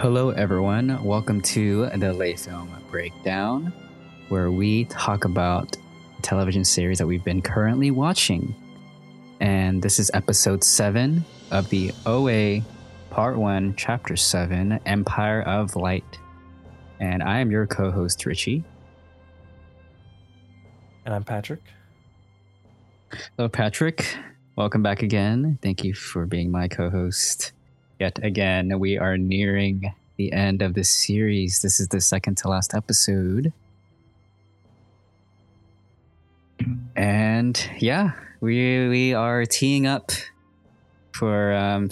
Hello, everyone. Welcome to the Lay Film Breakdown, where we talk about television series that we've been currently watching. And this is episode 7 of the OA Part 1, Chapter 7 Empire of Light. And I am your co host, Richie. And I'm Patrick. Hello, Patrick. Welcome back again. Thank you for being my co host yet again. We are nearing the end of this series. This is the second to last episode. And yeah, we we are teeing up for um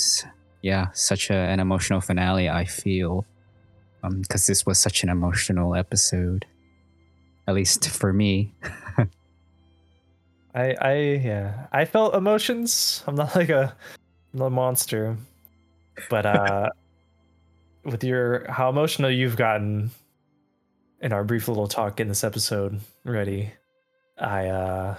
yeah, such a, an emotional finale, I feel. Um because this was such an emotional episode. At least for me. I I yeah. I felt emotions. I'm not like a I'm not a monster. But uh with your how emotional you've gotten in our brief little talk in this episode ready, I uh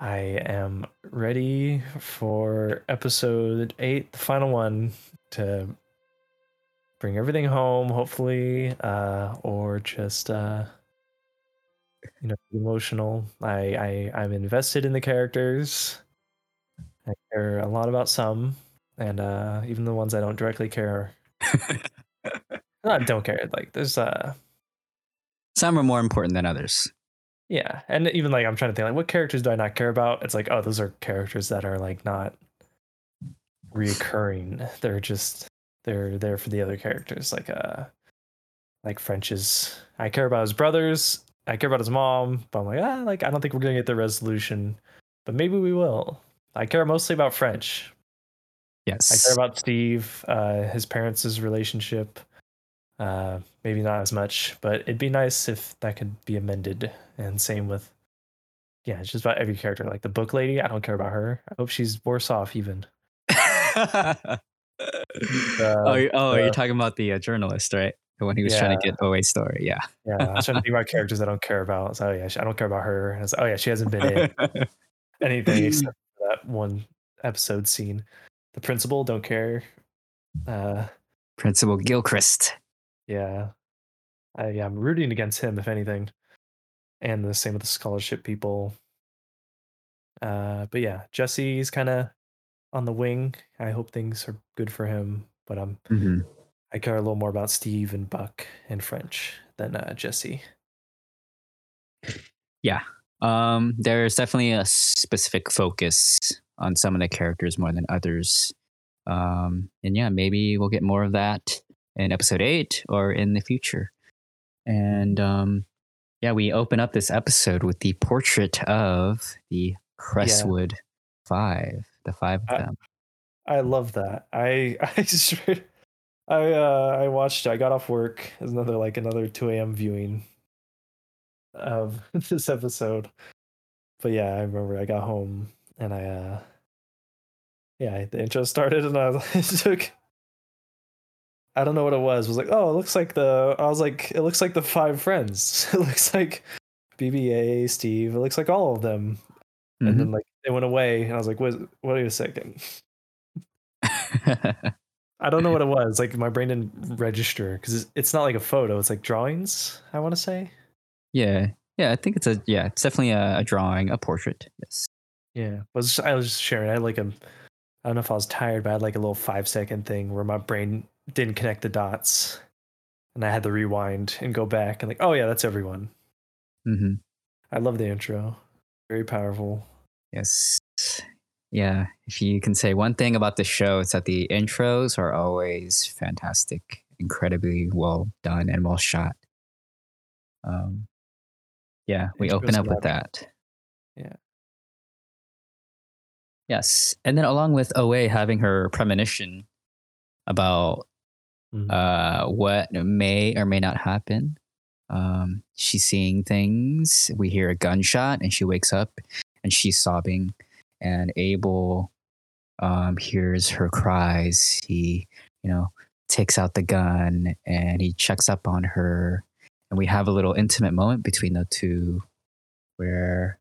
I am ready for episode eight, the final one, to bring everything home, hopefully, uh, or just uh you know emotional. I i i'm invested in the characters. I care a lot about some and uh even the ones i don't directly care not don't care like there's uh Some are more important than others. yeah and even like i'm trying to think like what characters do i not care about? It's like oh those are characters that are like not reoccurring. They're just they're there for the other characters like uh like french's i care about his brothers i care about his mom but i'm like ah like i don't think we're gonna get the resolution but maybe we will. I care mostly about french Yes. I care about Steve, uh, his parents' relationship. Uh, maybe not as much, but it'd be nice if that could be amended. And same with, yeah, it's just about every character. Like the book lady, I don't care about her. I hope she's worse off even. oh, you- oh, you're talking about the uh, journalist, right? The one who was trying to get OA story. Yeah. Yeah, I was trying to think about characters I don't care about. So, oh yeah, I don't care about her. And it's, oh yeah, she hasn't been in anything except for that one episode scene. The principal, don't care. Uh, Principal Gilchrist. Yeah. I, yeah, I'm rooting against him, if anything. And the same with the scholarship people. Uh, but yeah, Jesse's kind of on the wing. I hope things are good for him. But I'm Mhm. I care a little more about Steve and Buck and French than uh, Jesse. Yeah, um, there's definitely a specific focus on some of the characters more than others. Um, and yeah, maybe we'll get more of that in episode eight or in the future. And um, yeah, we open up this episode with the portrait of the Crestwood Five, the five of I- them. I love that. I I just I uh I watched I got off work. It was another like another 2 a.m. viewing of this episode. But yeah, I remember I got home and I uh yeah, the intro started and I was it took I don't know what it was. It was like, oh, it looks like the I was like, it looks like the five friends. it looks like BBA, Steve, it looks like all of them. Mhm. And then like they went away and I was like, wait, wait a second. I don't know what it was. Like my brain didn't register because it's, it's not like a photo. It's like drawings. I want to say. yeah, yeah, I think it's a yeah, it's definitely a, a drawing, a portrait. Yes. Yeah, I was I was just sharing. I had like a, I don't know if I was tired, but I had like a little five second thing where my brain didn't connect the dots, and I had to rewind and go back and like, oh yeah, that's everyone. hmm I love the intro. Very powerful. Yes. Yeah. If you can say one thing about the show, it's that the intros are always fantastic, incredibly well done and well shot. Um, yeah, we Intros open up with that. Yes. And then along with OA having her premonition about Mhm. uh, what may or may not happen. Um, she's seeing things. We hear a gunshot, and she wakes up, and she's sobbing. And Abel um, hears her cries. He, you know, takes out the gun and he checks up on her. And we have a little intimate moment between the two, where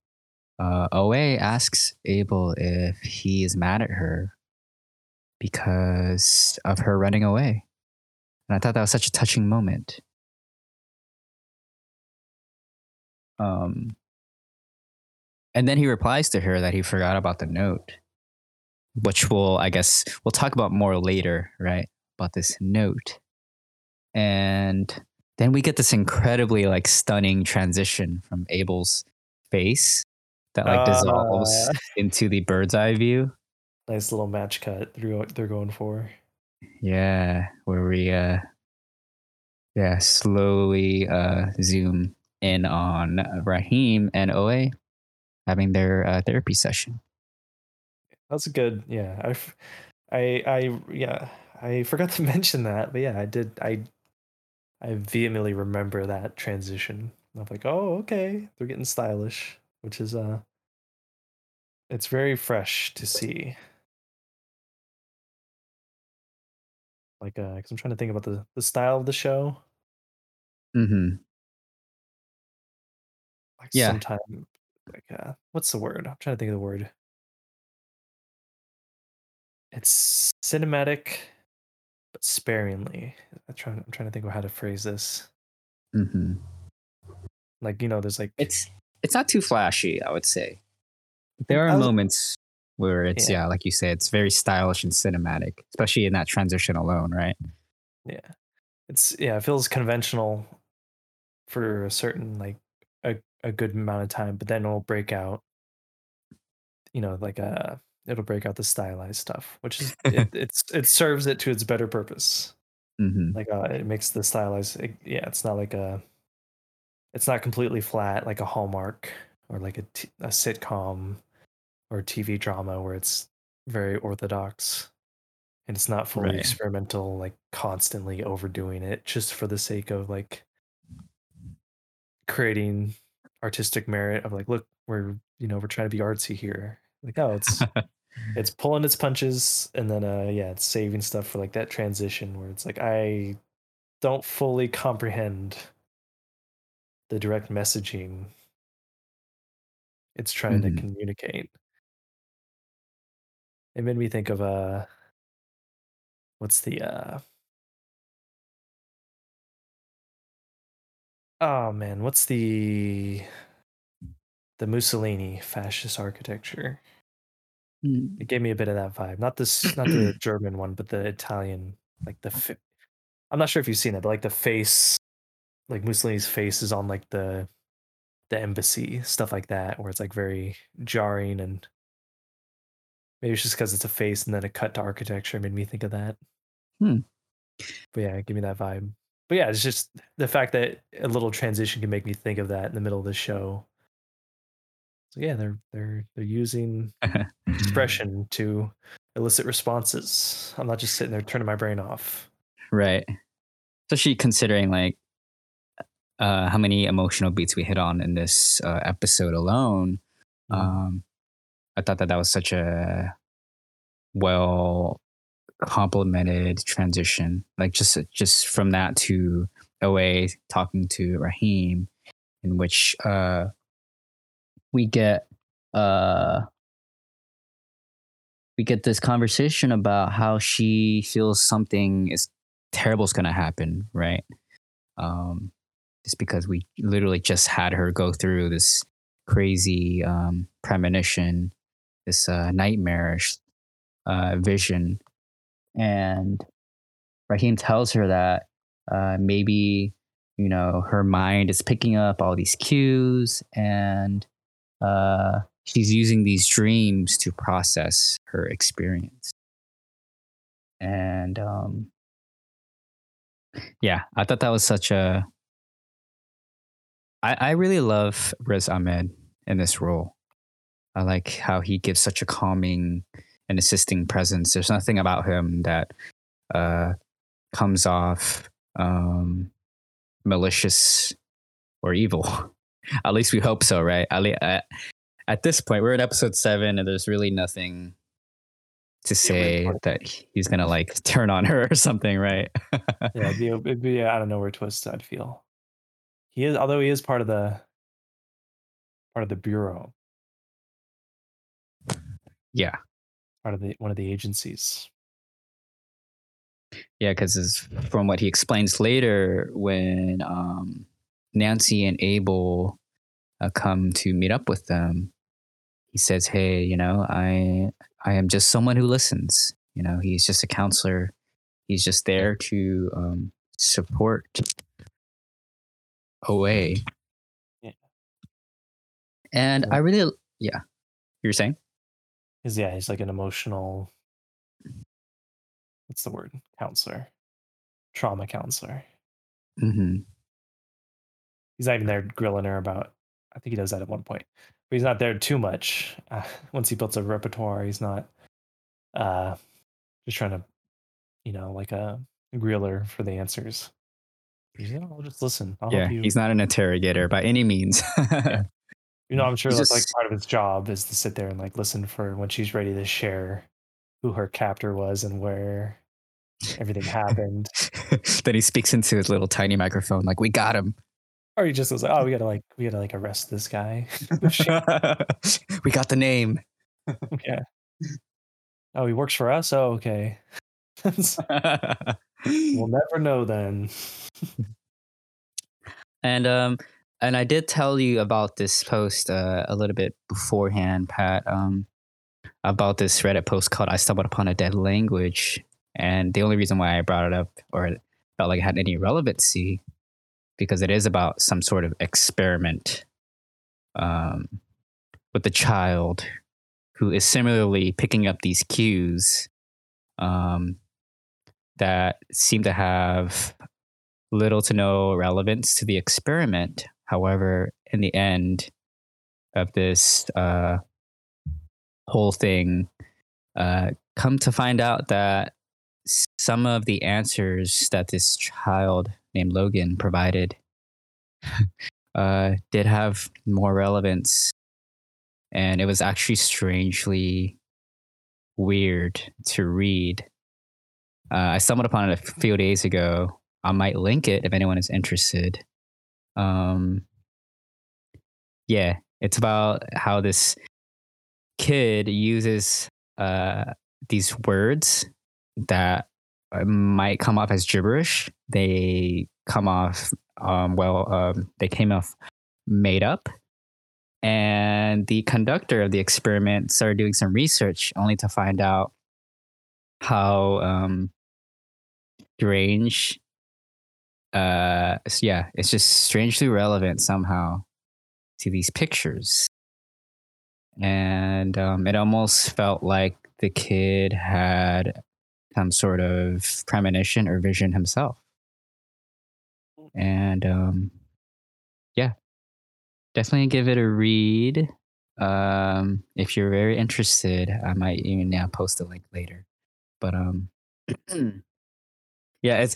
uh, OA asks Abel if he is mad at her because of her running away. And I thought that was such a touching moment. Um, and then he replies to her that he forgot about the note, which we'll, I guess, we'll talk about more later, right? About this note. And then we get this incredibly like stunning transition from Abel's face that like dissolves Uh. into the bird's eye view. Nice little match cut they're, they're going for. Yeah, where we uh yeah, slowly uh zoom in on Rahim and OA having their uh, therapy session. That's a good. Yeah, I, f- I, I, yeah, I forgot to mention that, but yeah, I did. I, I vehemently remember that transition. I'm like, oh, okay, they're getting stylish, which is uh, it's very fresh to see. Like, uh, because I'm trying to think about the the style of the show. Mm-hmm. Like, Yeah. sometime, like, uh, what's the word? I'm trying to think of the word. It's cinematic, but sparingly. I'm trying. I'm trying to think of how to phrase this. Mm-hmm. Like, you know, there's like It's it's not too flashy, I would say. There are was- moments where it's Yeah. yeah. like you say, it's very stylish and cinematic, especially in that transition alone, right? Yeah. It's yeah, it feels conventional for a certain like a, a good amount of time, but then it'll break out you know, like uh it'll break out the stylized stuff, which is it, it's it serves it to its better purpose. Mm-hmm. Like uh it makes the stylized it- yeah, it's not like a it's not completely flat like a Hallmark or like a, t- a sitcom or TV drama where it's very orthodox and it's not fully Right. experimental like constantly overdoing it just for the sake of like creating artistic merit of like look we're you know we're trying to be artsy here like oh it's it's pulling its punches and then uh yeah it's saving stuff for like that transition where it's like i don't fully comprehend the direct messaging it's trying Mhm. to communicate it made me think of uh what's the uh oh man what's the the mussolini fascist architecture Mm. it gave me a bit of that vibe not this not the german one but the italian like the fa- i'm not sure if you've seen it but like the face like mussolini's face is on like the the embassy stuff like that where it's like very jarring and maybe it's just because it's a face and then a cut to architecture made me think of that Hmm. but yeah give me that vibe but yeah it's just the fact that a little transition can make me think of that in the middle of the show so yeah they're they're they're using expression to elicit responses. I'm not just sitting there turning my brain off. Right. Especially considering like uh, how many emotional beats we hit on in this uh, episode alone. Mhm. Um, I thought that that was such a well complemented transition. Like just just from that to OA talking to Rahim, in which uh, we get uh, we get this conversation about how she feels something is terrible is going to happen, right? Um, just because we literally just had her go through this crazy um, premonition, this uh, nightmarish uh, vision, and Rahim tells her that uh, maybe you know her mind is picking up all these cues and uh, she's using these dreams to process her experience. And um, yeah, I thought that was such a. I, I really love Riz Ahmed in this role. I like how he gives such a calming and assisting presence. There's nothing about him that uh, comes off um, malicious or evil. At least we hope so, right? At, at, at this point, we're in episode seven, and there's really nothing to say that he's gonna like turn on her or something, right? Yeah, it'd be, it'd be out of nowhere twist. I'd feel he is, although he is part of the part of the bureau, yeah, part of the one of the agencies. Yeah, because from what he explains later, when um, Nancy and Abel uh, come to meet up with them, he says, "Hey, you know, I I am just someone who listens. You know, he's just a counselor. He's just there to um, support OA." Yeah. And Yeah. I really, yeah, you were saying, Because yeah, he's like an emotional. What's the word? Counselor, trauma counselor. Mm-hmm. He's not even there grilling her about. I think he does that at one point, but he's not there too much. Uh, once he builds a repertoire, he's not uh, just trying to, you know, like a griller for the answers. He's, you know, I'll just listen. I'll yeah, help you. he's not an interrogator by any means. You know, I'm sure He's that's like part of his job is to sit there and like listen for when she's ready to share who her captor was and where everything happened. then he speaks into his little tiny microphone, like, "We got him." Or he just goes, like, "Oh, we gotta like we gotta like arrest this guy." we got the name. yeah. Oh, he works for us. Oh, okay. we'll never know then. and um, and I did tell you about this post uh, a little bit beforehand, Pat. Um, about this Reddit post called "I stumbled upon a dead language," and the only reason why I brought it up or felt like it had any relevancy because it is about some sort of experiment um, with the child who is similarly picking up these cues um, that seem to have little to no relevance to the experiment. However, in the end of this uh, whole thing, uh, come to find out that some of the answers that this child named Logan provided uh, did have more relevance. And it was actually strangely weird to read. Uh, I stumbled upon it a few days ago. I might link it if anyone is interested. Um, yeah, it's about how this kid uses uh, these words that might come off as gibberish. They come off, um, well, um, they came off made up. And the conductor of the experiment started doing some research only to find out how um, strange uh yeah it's just strangely relevant somehow to these pictures. And um it almost felt like the kid had some sort of premonition or vision himself. And um yeah. Definitely give it a read. Um if you're very interested i might even now post a link later. But um yeah it's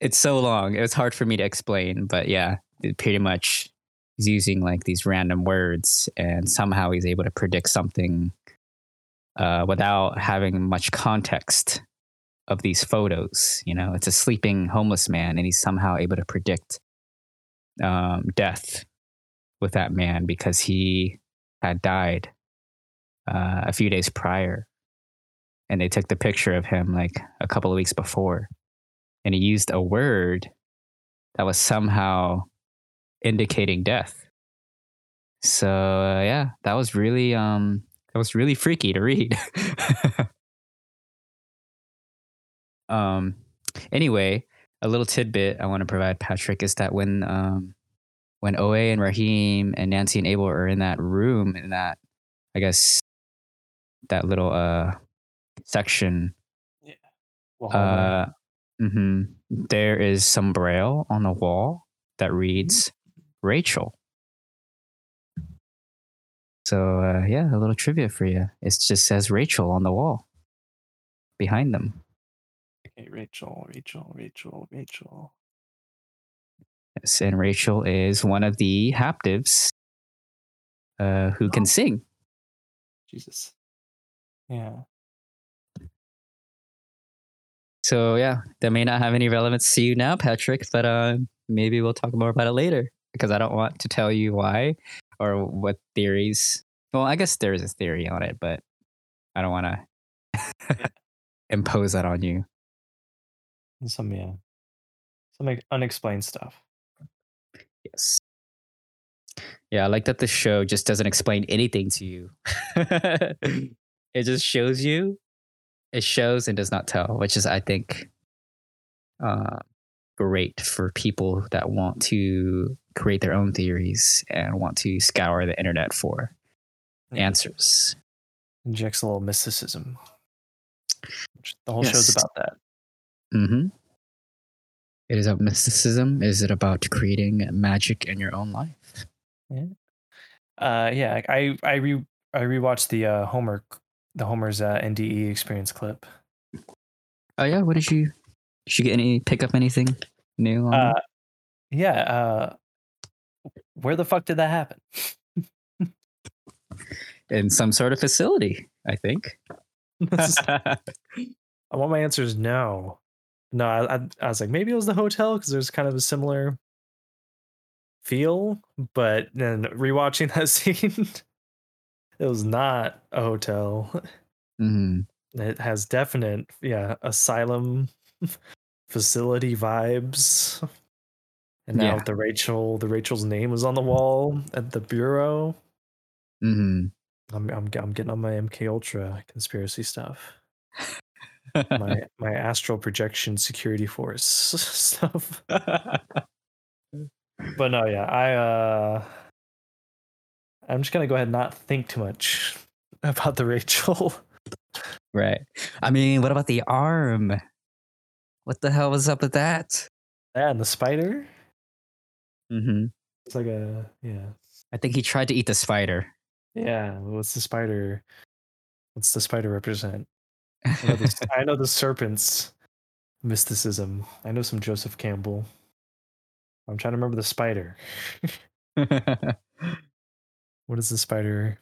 it's so long it was hard for me to explain but yeah pretty much he's using like these random words and somehow he's able to predict something uh, without having much context of these photos you know? It's a sleeping homeless man and he's somehow able to predict um, death with that man because he had died uh, a few days prior. And they took the picture of him like a couple of weeks before and he used a word that was somehow indicating death. So uh, yeah that was really um that was really freaky to read. Um anyway a little tidbit i want to provide patrick is that when um when oa and rahim and nancy and abel are in that room in that i guess that little uh section Well, uh, hmm There is some braille on the wall that reads Rachel. So uh, yeah, a little trivia for you. It just says Rachel on the wall behind them. okay, Rachel, Rachel, Rachel, Rachel. Yes, and Rachel is one of the haptives uh, who can Oh. sing. Jesus. Yeah. So yeah, that may not have any relevance to you now, Patrick, but uh, maybe we'll talk more about it later because I don't want to tell you why or what theories. Well, I guess there is a theory on it, but I don't want to impose that on you. Some yeah, some unexplained stuff. Yes. Yeah, I like that the show just doesn't explain anything to you. it just shows you. It shows and does not tell, which is, I think, uh, great for people that want to create their own theories and want to scour the internet for Yeah. answers. Injects a little mysticism. Which the whole Yes. show's about that. Mm-hmm. It is about mysticism. Is it about creating magic in your own life? Yeah. Uh, yeah, I I re I rewatched the uh, Homer the Homer's uh, NDE experience clip. Oh yeah, what did you? Did you get any pick up anything new on? Uh, yeah. Uh, where the fuck did that happen? in some sort of facility? I think. I want my answer is no. No, I, I, I was like maybe it was the hotel because there's kind of a similar feel, but then rewatching that scene, it was not a hotel. hmm It has definite, yeah, asylum facility vibes. And now Yeah. the Rachel, the Rachel's name was on the wall at the bureau. hmm I'm, I'm, I'm getting on my MK Ultra conspiracy stuff. My my astral projection security force stuff. But no, yeah, I uh, I'm just gonna go ahead and not think too much about the Rachel. right. I mean, what about the arm? What the hell was up with that? Yeah, and the spider. Mm hmm It's like a yeah. I think he tried to eat the spider. Yeah, what's the spider? What's the spider represent? I know the, I know the serpent's mysticism. I know some Joseph Campbell. I'm trying to remember the spider. What is the spider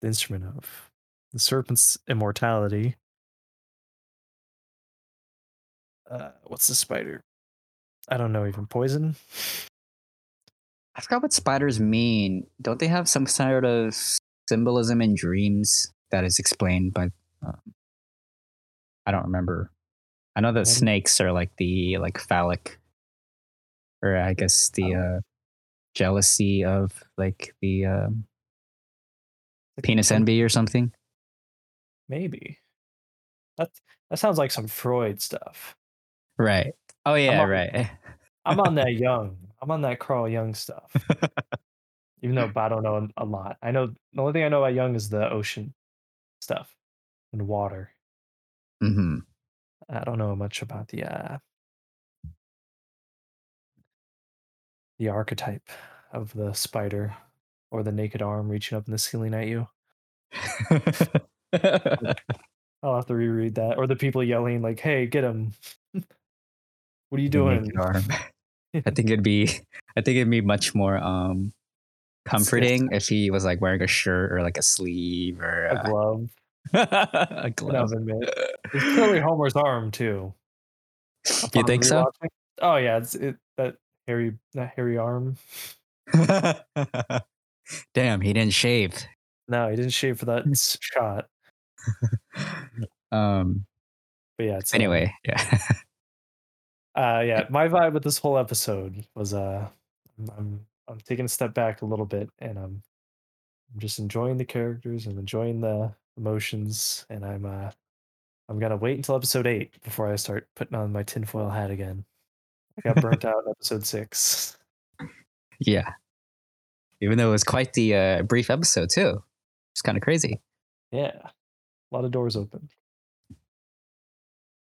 the instrument of? The serpent's immortality. Uh, what's the spider? I don't know. Even poison. I forgot what spiders mean. Don't they have some sort of symbolism in dreams that is explained by? Um, I don't remember. I know that snakes are like the like phallic, or I guess the uh, jealousy of like the um, penis envy or something. Maybe. That that sounds like some Freud stuff. Right. Oh yeah. on- Right. I'm on that Jung. I'm on that Carl Jung stuff. Even though I don't know a lot. I know the only thing I know about Jung is the ocean stuff and water. hmm I don't know much about the uh the archetype of the spider or the naked arm reaching up in the ceiling at you. I'll have to reread that. Or the people yelling like, "Hey, get him! what are you doing?" arm. I think it'd be I think it'd be much more um comforting if he was like wearing a shirt or like a sleeve or A uh, glove. a glove. It's clearly Homer's arm too. You think so? Oh yeah, it's it that hairy that hairy arm. Damn, he didn't shave. No, he didn't shave for that shot. Um But yeah, it's uh, anyway, yeah. uh yeah my vibe with this whole episode was uh I'm, I'm i'm taking a step back a little bit and i'm i'm just enjoying the characters and enjoying the emotions and i'm uh i'm gonna wait until episode eight before i start putting on my tinfoil hat again i got burnt out in episode six yeah. Even though it was quite the uh, brief episode too. It's kind of crazy. yeah a lot of doors open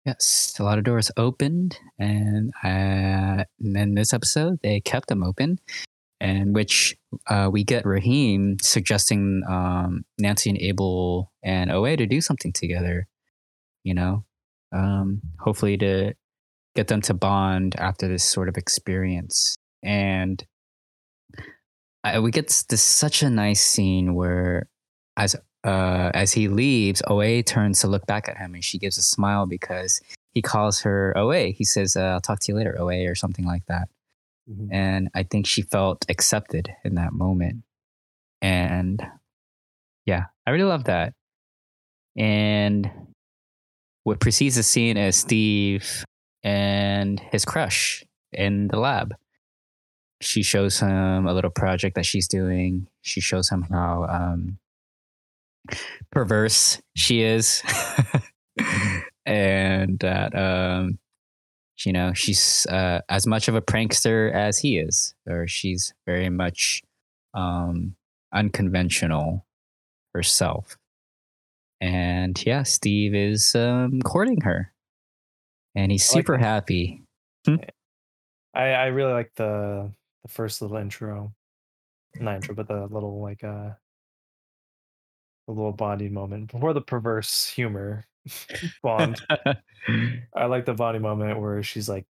Yes, a lot of doors opened, and, uh, and then this episode they kept them open, and which uh, we get Rahim suggesting um, Nancy and Abel and OA to do something together. You know, um, hopefully to get them to bond after this sort of experience, and I, we get this such a nice scene where, as uh, as he leaves, OA turns to look back at him and she gives a smile because he calls her OA. He says, uh, I'll talk to you later, OA, or something like that. And I think she felt accepted in that moment. And yeah, I really love that. And what precedes the scene is Steve and his crush in the lab. She shows him a little project that she's doing. She shows him how um, perverse she is, and that um, you know she's uh, as much of a prankster as he is, or she's very much um, unconventional herself. And yeah, Steve is um, courting her, and he's like super that. happy. I I really like the the first little intro, not intro, but the little like uh the little bonding moment before the perverse humor bond. I like the bonding moment where she's like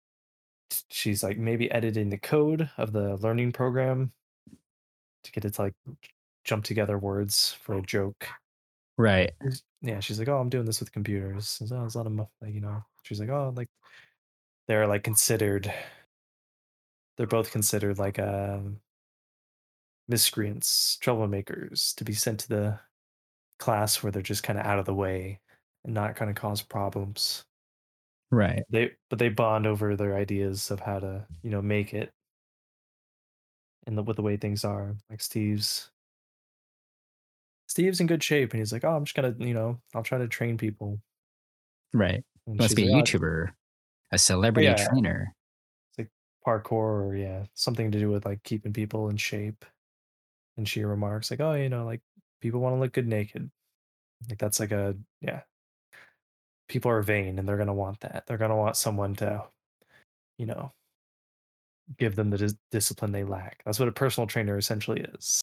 she's like maybe editing the code of the learning program to get it to like jump together words for a joke. right. Yeah, she's like, "Oh, I'm doing this with computers." There's, oh, there's a lot of like you know. She's like, "Oh, like they're like considered. They're both considered like um miscreants, troublemakers to be sent to the class where they're just kind of out of the way and not kind of cause problems. Right. They but they bond over their ideas of how to you know make it and the, with the way things are. Like Steve's Steve's in good shape and he's like, oh, I'm just gonna you know I'll try to train people. Right. And Must be a like, "Oh, YouTuber, a celebrity yeah. trainer. Parkour or yeah something to do with like keeping people in shape and she remarks like oh you know like people want to look good naked. Like that's like a yeah. People are vain and they're going to want that. They're going to want someone to you know give them the dis- discipline they lack. That's what a personal trainer essentially is.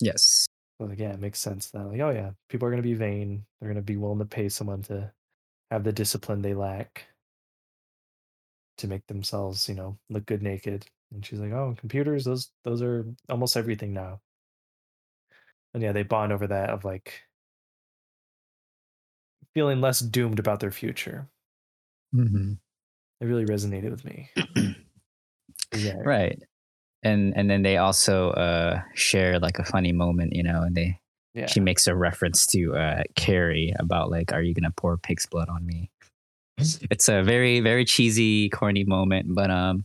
Yes. so like yeah it makes sense that like oh yeah people are going to be vain. They're going to be willing to pay someone to have the discipline they lack to make themselves you know look good naked. And she's like oh computers those those are almost everything now. And yeah they bond over that of like feeling less doomed about their future. Hmm it really resonated with me. Yeah. Right. And and then they also uh share like a funny moment, you know, and they yeah. she makes a reference to uh Carrie about like, are you gonna pour pig's blood on me? It's a very, very cheesy, corny moment, but um,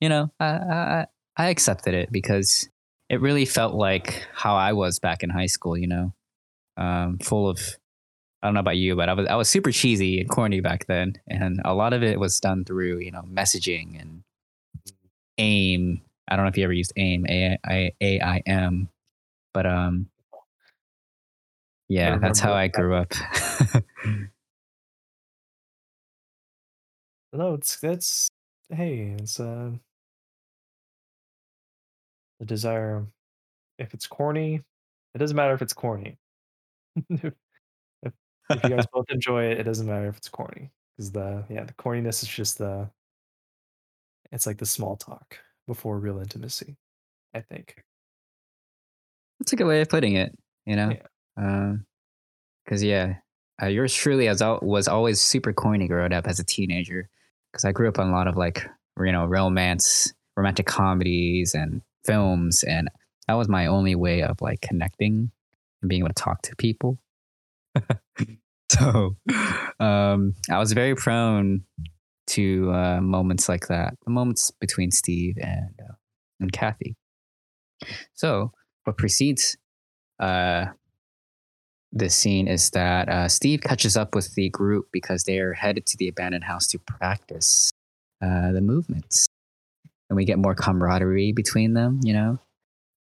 you know, I I, I accepted it because it really felt like how I was back in high school, you know. Um, full of I don't know about you, but I was I was super cheesy and corny back then, and a lot of it was done through you know messaging and AIM. I don't know if you ever used AIM, A I A I M, but um, yeah, that's how I grew up. no it's that's hey it's uh the desire if it's corny it doesn't matter if it's corny if, if, if you guys both enjoy it it doesn't matter if it's corny because the yeah the corniness is just the it's like the small talk before real intimacy i think That's a good way of putting it, you know? Yeah. Because, yeah, uh, yours truly as al- was always super corny growing up as a teenager. Because I grew up on a lot of like, you know, romance, romantic comedies and films. And that was my only way of like connecting and being able to talk to people. so um, I was very prone to uh, moments like that, the moments between Steve and, uh, and Kathy. So, what precedes uh, this scene is that uh, Steve catches up with the group because they are headed to the abandoned house to practice uh, the movements. And we get more camaraderie between them, you know?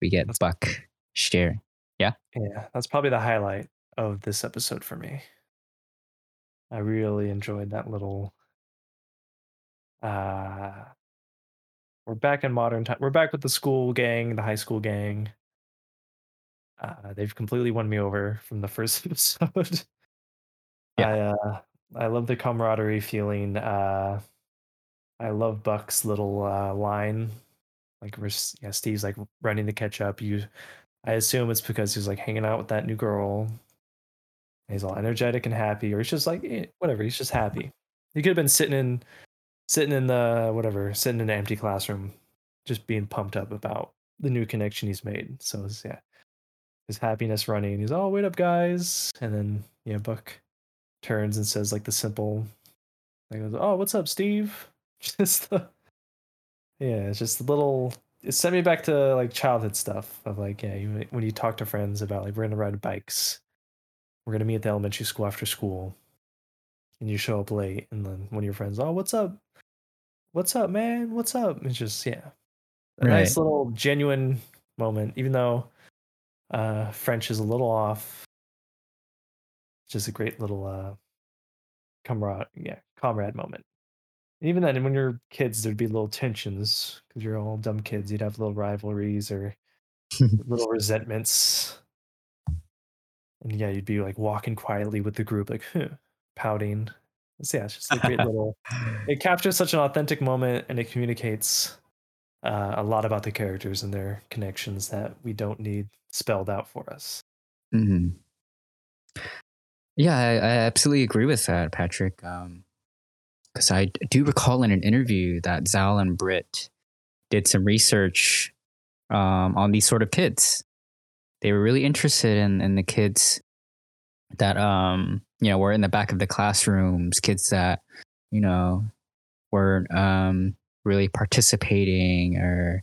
We get That's- Buck sharing. yeah Yeah. that's probably the highlight of this episode for me i really enjoyed that little uh we're back in modern time we're back with the school gang the high school gang uh they've completely won me over from the first episode. Yeah. i uh i love the camaraderie feeling uh i love buck's little uh line like yeah steve's like running to catch up. You i assume it's because he's like hanging out with that new girl. He's all energetic and happy or he's just like eh, whatever he's just happy. He could have been sitting in sitting in the whatever sitting in an empty classroom just being pumped up about the new connection he's made. So yeah his happiness running he's oh wait up guys and then yeah buck turns and says like the simple Like, oh, what's up, Steve? Just the, yeah, it's just a little. It sent me back to like childhood stuff of like, yeah, you, when you talk to friends about like we're gonna ride bikes, we're gonna meet at the elementary school after school, and you show up late, and then one of your friends, oh, what's up? What's up, man? What's up? It's just yeah, a Right. nice little genuine moment, even though uh French is a little off. Just a great little uh comrade, yeah, comrade moment. Even then, when you're kids, there'd be little tensions because you're all dumb kids. You'd have little rivalries or little resentments. And yeah, you'd be like walking quietly with the group, like huh, pouting. So, yeah, it's just a great little. It captures such an authentic moment, and it communicates uh, a lot about the characters and their connections that we don't need spelled out for us. hmm Yeah, I, I absolutely agree with that, Patrick. Um, because I d- do recall in an interview that Zal and Brit did some research um, on these sort of kids. They were really interested in in the kids that um you know were in the back of the classrooms, kids that you know weren't um really participating or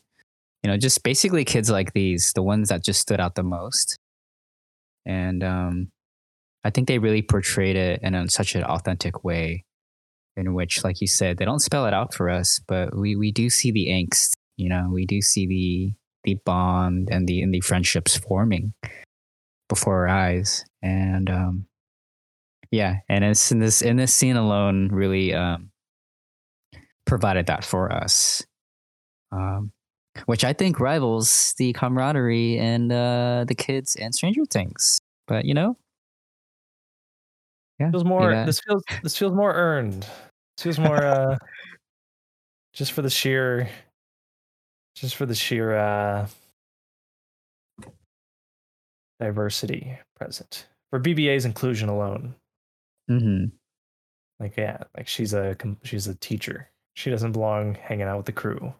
you know just basically kids like these, the ones that just stood out the most. And um I think they really portrayed it in such an authentic way, in which, like you said, they don't spell it out for us, but we we do see the angst. You know, we do see the the bond and the and the friendships forming before our eyes, and um, yeah, and it's in this in this scene alone really um, provided that for us, um, which I think rivals the camaraderie and uh, the kids and Stranger Things. But you know, yeah, feels more. yeah. This feels. This feels more earned. This feels more. uh Just for the sheer. Just for the sheer uh diversity present for BBA's inclusion alone. hmm Like yeah, like she's a she's a teacher. She doesn't belong hanging out with the crew.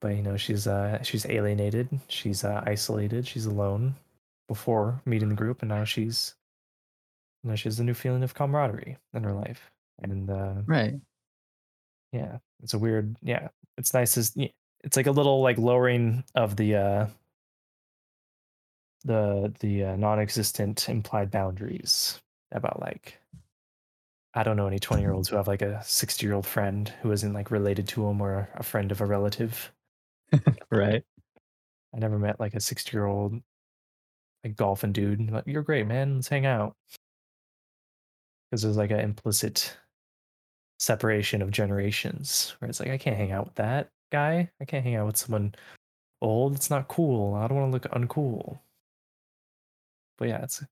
But you know she's uh she's alienated. She's uh, isolated. She's alone before meeting the group, and now she's you know she has a new feeling of camaraderie in her life. And uh, right. yeah, it's a weird. Yeah, it's nice. As yeah, it's like a little like lowering of the uh the the uh, non-existent implied boundaries about like I don't know any 20 year olds who have like a 60 year old friend who isn't like related to them or a friend of a relative. Right. I never met like a 60 year old like golfing dude. Like, You're great, man. Let's hang out. Because there's like an implicit separation of generations where it's like I can't hang out with that guy. I can't hang out with someone old. It's not cool. I don't want to look uncool. But yeah, it's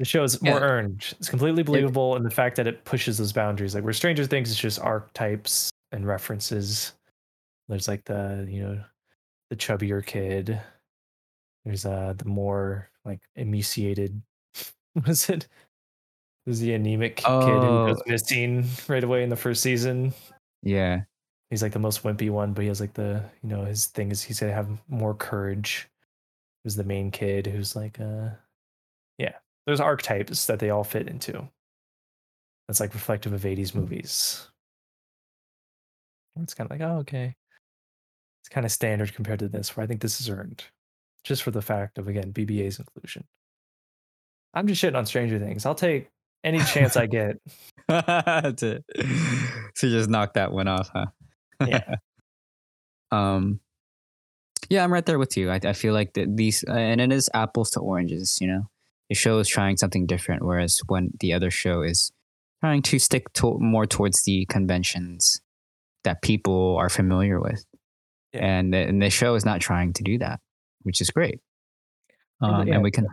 the show is more Yeah. earned. It's completely believable in the fact that it pushes those boundaries. Like where Stranger Things is just archetypes and references. There's like the you know the chubbier kid. There's uh the more like emaciated. Was it? There's the anemic kid who goes Oh. missing right away in the first season. Yeah. He's like the most wimpy one, but he has like the you know his thing is he's gonna have more courage. There's the main kid who's like uh yeah. There's archetypes that they all fit into. That's like reflective of 80s movies. It's kind of like, oh, okay. It's kind of standard compared to this, where I think this is earned. Just for the fact of again, BBA's inclusion. I'm just shitting on Stranger Things. I'll take any chance I get. to, to just knock that one off, huh? Yeah. um. Yeah, I'm right there with you. I, I feel like that these, and it is apples to oranges. You know, the show is trying something different, whereas when the other show is trying to stick to, more towards the conventions that people are familiar with, Yeah. and the, and the show is not trying to do that, which is great. Um, yeah. And we can,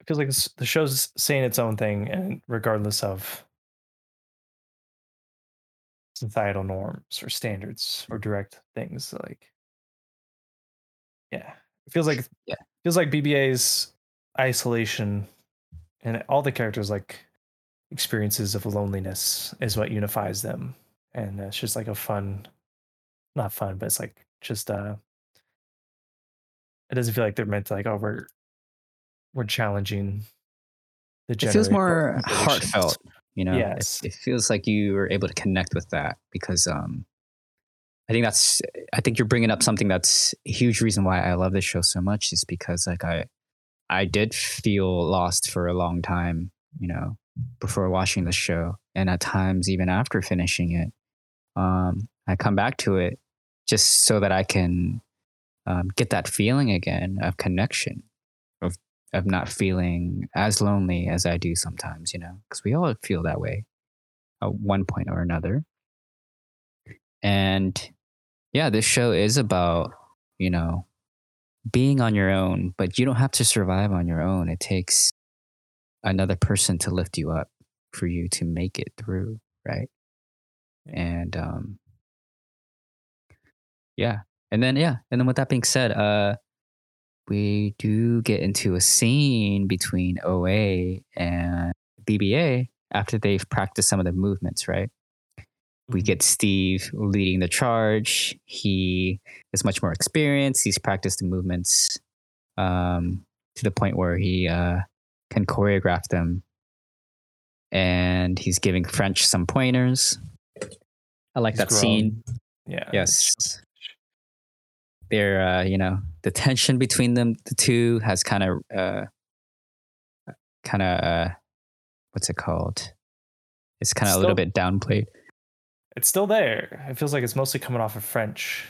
It feels like the show's saying its own thing, and regardless of societal norms or standards or direct things, like yeah, it feels like Yeah. feels like BBA's isolation and all the characters like experiences of loneliness is what unifies them, and it's just like a fun, not fun, but it's like just uh, it doesn't feel like they're meant to like oh we're we're challenging the it feels more heartfelt. You know, Yes. it, it feels like you were able to connect with that because um, I think that's I think you're bringing up something that's a huge reason why I love this show so much is because like I I did feel lost for a long time, you know, before watching the show, and at times even after finishing it, um, I come back to it just so that I can um, get that feeling again of connection, of of not feeling as lonely as I do sometimes, you know, because we all feel that way at one point or another. And yeah, this show is about, you know, being on your own, but you don't have to survive on your own. It takes another person to lift you up for you to make it through, right? And um yeah. And then yeah, and then with that being said, uh we do get into a scene between OA and BBA after they've practiced some of the movements, right? We Mhm. get Steve leading the charge. He is much more experienced. He's practiced the movements um, to the point where he uh, can choreograph them. And he's giving French some pointers. I like He's that grown. scene. Yeah. Yes. They're, uh, you know, the tension between them, the two, has kind of, uh, kind of, uh, what's it called? It's kind of a little bit downplayed. It's still there. It feels like it's mostly coming off of French.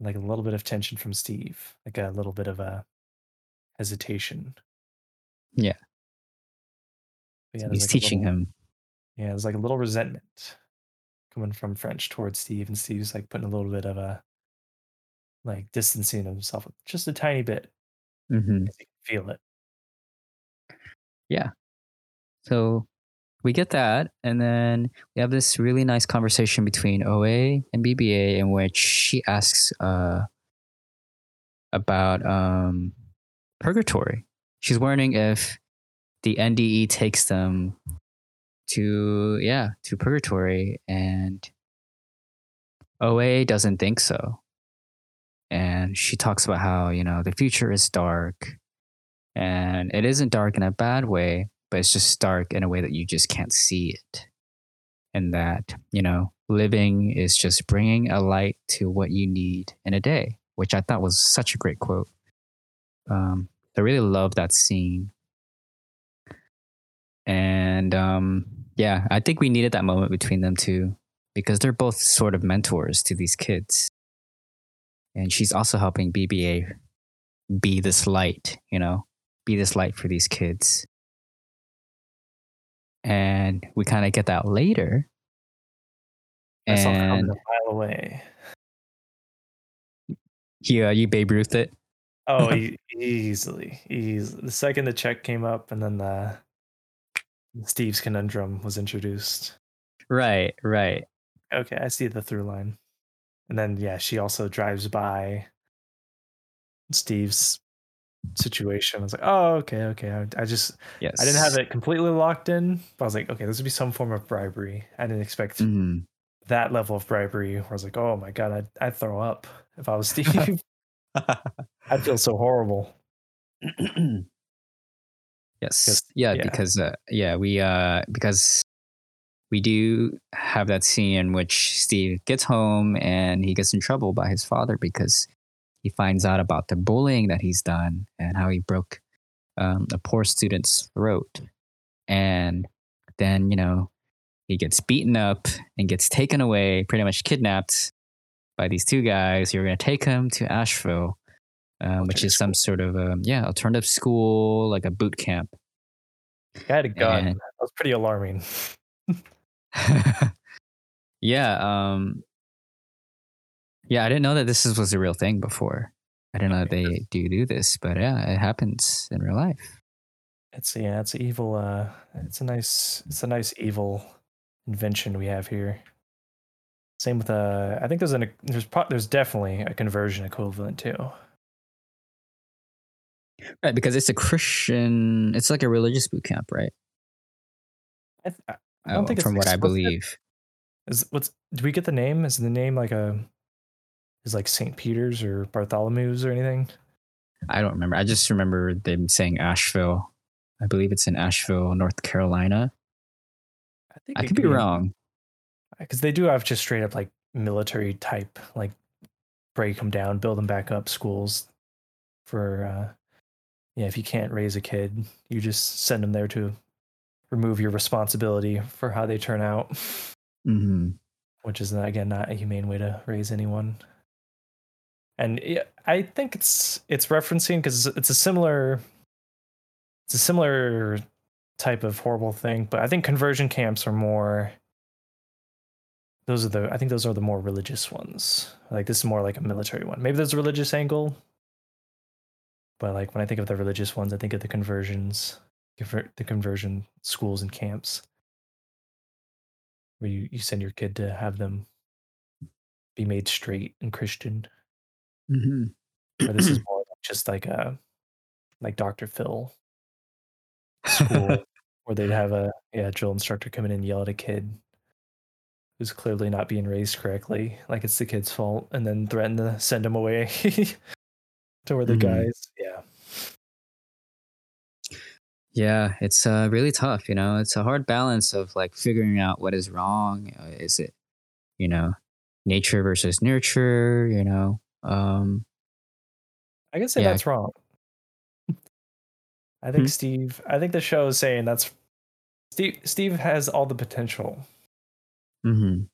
Like a little bit of tension from Steve, like a little bit of a hesitation. Yeah. Yeah, he's like teaching little- him. Yeah, there's like a little resentment coming from French towards Steve, and Steve's like putting a little bit of a like distancing himself just a tiny bit. hmm can feel it. Yeah. So we get that, and then we have this really nice conversation between OA and BBA in which she asks uh, about um, purgatory. She's wondering if the NDE takes them to yeah to purgatory, and OA doesn't think so. And she talks about how you know the future is dark, and it isn't dark in a bad way, but it's just dark in a way that you just can't see it. And that, you know, living is just bringing a light to what you need in a day, which I thought was such a great quote. Um, I really love that scene. And um, yeah, I think we needed that moment between them two because they're both sort of mentors to these kids. And she's also helping BBA be this light, you know, be this light for these kids and we kind of get that later. I saw it And a mile away. you, uh, you Babe Ruth it. Oh, e- easily, easily. The second the check came up, and then the Steve's conundrum was introduced. Right, right. Okay, I see the through line. And then yeah, she also drives by Steve's situation. I was like, oh, okay, okay. I, I just Yes. I didn't have it completely locked in, but I was like, okay, this would be some form of bribery. I didn't expect Mhm. that level of bribery. Where I was like, oh my god, I'd, I'd throw up if I was Steve. I'd feel so horrible. yes. Yeah, yeah. because uh, yeah, we uh because we do have that scene in which Steve gets home and he gets in trouble by his father because he finds out about the bullying that he's done and how he broke um, a poor student's throat. And then, you know, he gets beaten up and gets taken away, pretty much kidnapped by these two guys who are going to take him to Asheville, um, which is some sort of a, yeah, alternative school, like a boot camp. I had a gun. And- That was pretty alarming. yeah. Um, yeah, I didn't know that this is, was a real thing before. I didn't know that they do do this, but yeah, it happens in real life. It's yeah, it's evil. Uh, it's a nice, it's a nice evil invention we have here. Same with uh, I think there's an there's pro- there's definitely a conversion equivalent too. Right, because it's a Christian, it's like a religious boot camp, right? I, th- I don't Oh, think it's from what I believe. is what's do we get the name? Is the name like a is like St. Peter's or Bartholomew's or anything? I don't remember. I just remember them saying Asheville. I believe it's in Asheville, North Carolina. I think I could be wrong. because they do have just straight up like military type like break them down, build them back up schools for uh yeah, if you can't raise a kid, you just send them there to remove your responsibility for how they turn out, hmm which is again not a humane way to raise anyone. And I think it's it's referencing because it's a similar it's a similar type of horrible thing, but I think conversion camps are more those are the I think those are the more religious ones. Like this is more like a military one. Maybe there's a religious angle, but like when I think of the religious ones, I think of the conversions, the conversion schools and camps, where you you send your kid to have them be made straight and Christian. Hmm Or this is more like just like a like Dr. Phil school where they'd have a yeah drill instructor come in and yell at a kid who's clearly not being raised correctly, like it's the kid's fault, and then threaten to send him away to where the Mhm. guys. Yeah, Yeah, it's uh, really tough. You know, it's a hard balance of like figuring out what is wrong. Uh, Is it, you know, nature versus nurture? You know, um, I can say Yeah. that's wrong. I think Hmm. Steve. I think the show is saying that's Steve. Steve has all the potential. mhm.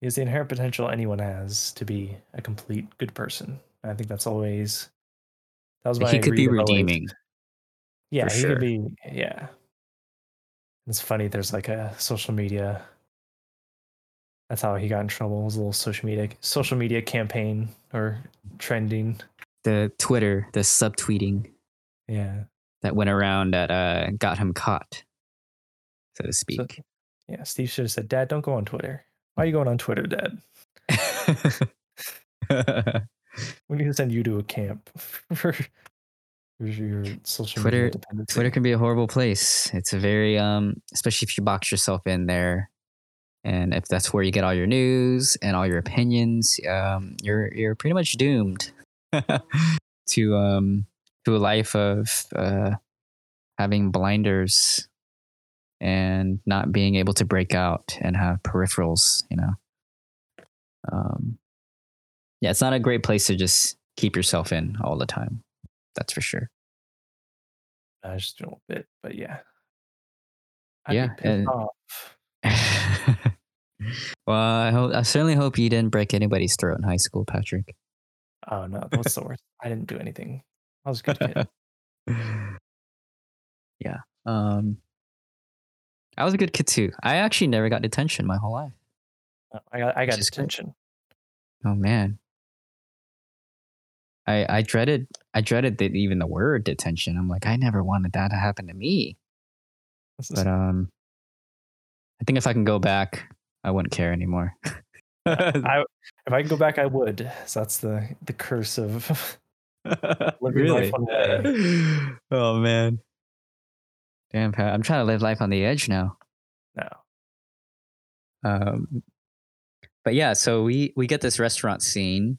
He has the inherent potential anyone has to be a complete good person. And I think that's always that was my he could be read of always- redeeming. Yeah, he sure. could be. Yeah, it's funny. There's like a social media. That's how he got in trouble. Was a little social media social media campaign or trending. The Twitter, the subtweeting Yeah. that went around that uh, got him caught, so to speak. Yeah. Steve should have said, "Dad, don't go on Twitter. Why are you going on Twitter, Dad? We need to send you to a camp for, your social Twitter- media dependency." Twitter can be a horrible place. It's a very um especially if you box yourself in there and if that's where you get all your news and all your opinions, um you're you're pretty much doomed to um to a life of uh having blinders and not being able to break out and have peripherals, you know. Um yeah, it's not a great place to just keep yourself in all the time. That's for sure. I just do a little bit, but yeah. I'd Yeah, and- off. well, I hope I certainly hope you didn't break anybody's throat in high school, Patrick. Oh no, what's the worst? I didn't do anything. I was a good kid. yeah. Um I was a good kid too. I actually never got detention my whole life. No, I got I got is good. detention. Oh man. I I dreaded I dreaded the, even the word detention. I'm like I never wanted that to happen to me. But um I think if I can go back, I wouldn't care anymore. I if I could go back, I would. So that's the the curse of Living really? life on the oh man. Damn, Pat. I'm trying to live life on the edge now. no. Um, but yeah, so we we get this restaurant scene,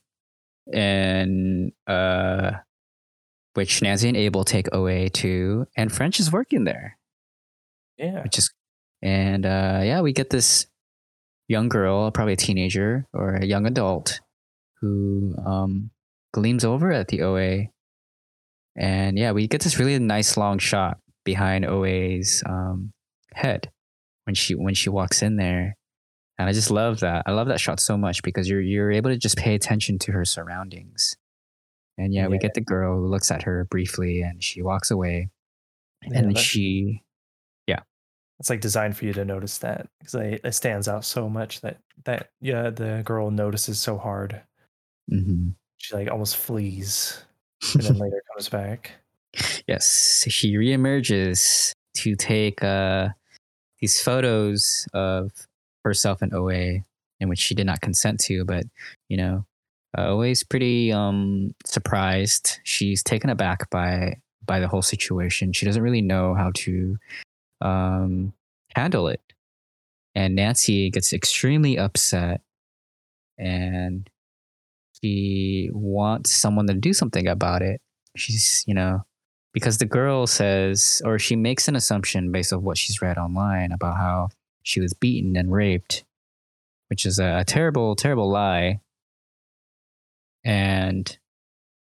and uh, which Nancy and Abel take OA to, and French is working there, Yeah. which is, and uh, yeah, we get this young girl, probably a teenager or a young adult, who um, gleams over at the OA, and yeah, we get this really nice long shot behind OA's um, head when she when she walks in there and I just love that. I love that shot so much because you're you're able to just pay attention to her surroundings. And yeah, we get the girl who looks at her briefly and she walks away. Yeah, and then she It's like designed for you to notice that because it, it stands out so much that that yeah the girl notices so hard. Mhm. She like almost flees and then later comes back. yes, she reemerges to take uh these photos of herself in OA in which she did not consent to, but you know, uh, always pretty um surprised. She's taken aback by by the whole situation. She doesn't really know how to um handle it. And Nancy gets extremely upset and she wants someone to do something about it. She's, you know, because the girl says, or she makes an assumption based on what she's read online about how she was beaten and raped, which is a, a terrible, terrible lie. And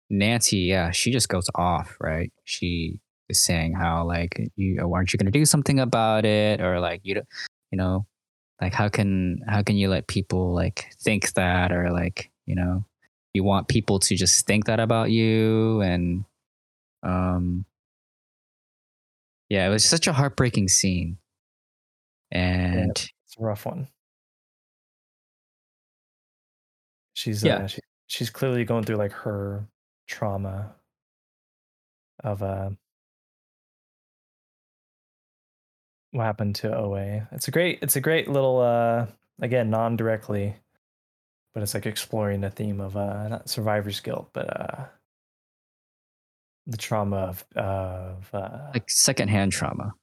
Nancy, yeah, she just goes off, right? She saying how like you aren't you going to do something about it, or like you, you know, like how can how can you let people like think that, or like you know, you want people to just think that about you, and um, yeah, it was such a heartbreaking scene, and yeah, it's a rough one. She's Yeah. uh, she, she's clearly going through like her trauma of uh what happened to OA. It's a great it's a great little uh again non-directly but it's like exploring the theme of uh not survivor's guilt but uh the trauma of of uh like secondhand trauma.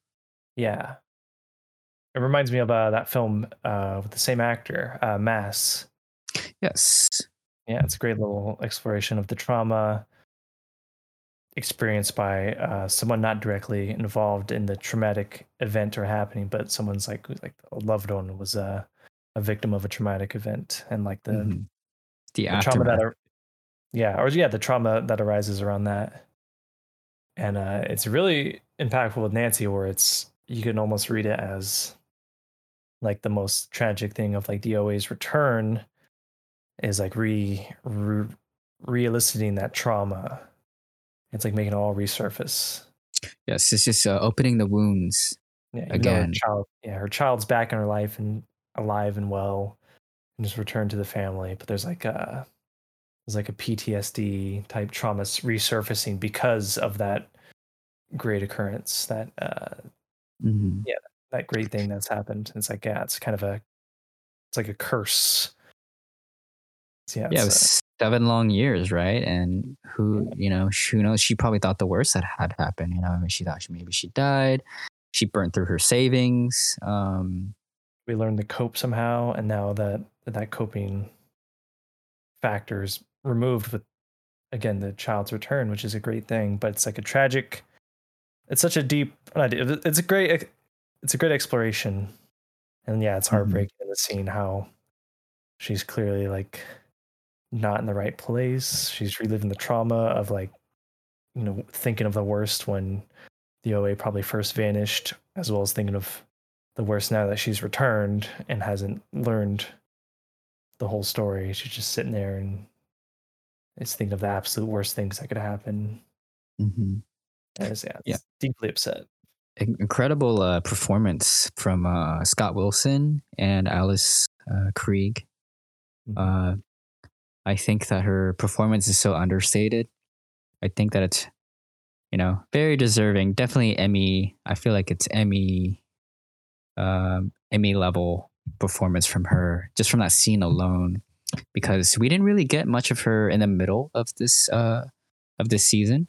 yeah. It reminds me of uh, that film uh with the same actor, uh Mass. Yes. Yeah, it's a great little exploration of the trauma experienced by uh, someone not directly involved in the traumatic event or happening, but someone's like like a loved one was a a victim of a traumatic event, and like the, Mhm. The, the trauma that, ar- yeah, or yeah, the trauma that arises around that, and uh, it's really impactful with Nancy, where it's you can almost read it as like the most tragic thing of like the OA's return is like re, re re-eliciting that trauma. It's like making it all resurface. yes, it's just uh, opening the wounds. Yeah, though her Again. child, yeah, her child's back in her life and alive and well, and just returned to the family. But there's like a there's like a PTSD type trauma resurfacing because of that great occurrence, that uh, Mhm. that great thing that's happened. It's like yeah, it's kind of a it's like a curse. So, yeah, Yeah, it was seven long years, right? And who, you know, who knows? She probably thought the worst that had happened. You know, I mean, she thought she, maybe she died. She burnt through her savings. Um, we learned to cope somehow and now that that coping factor is removed with again the child's return which is a great thing but it's like a tragic it's such a deep it's a great it's a great exploration and yeah it's Mhm. heartbreaking in the scene how she's clearly like not in the right place she's reliving the trauma of like you know thinking of the worst when the oa probably first vanished as well as thinking of the worst now that she's returned and hasn't learned the whole story. She's just sitting there and is thinking of the absolute worst things that could happen. mhm. And is yeah, Yeah. deeply upset. Incredible uh, performance from uh, Scott Wilson and Alice uh, Krige. Mhm. I think that her performance is so understated. I think that it's, you know, very deserving. Definitely Emmy. I feel like it's Emmy, um, Emmy level performance from her, just from that scene alone, because we didn't really get much of her in the middle of this uh, of this season.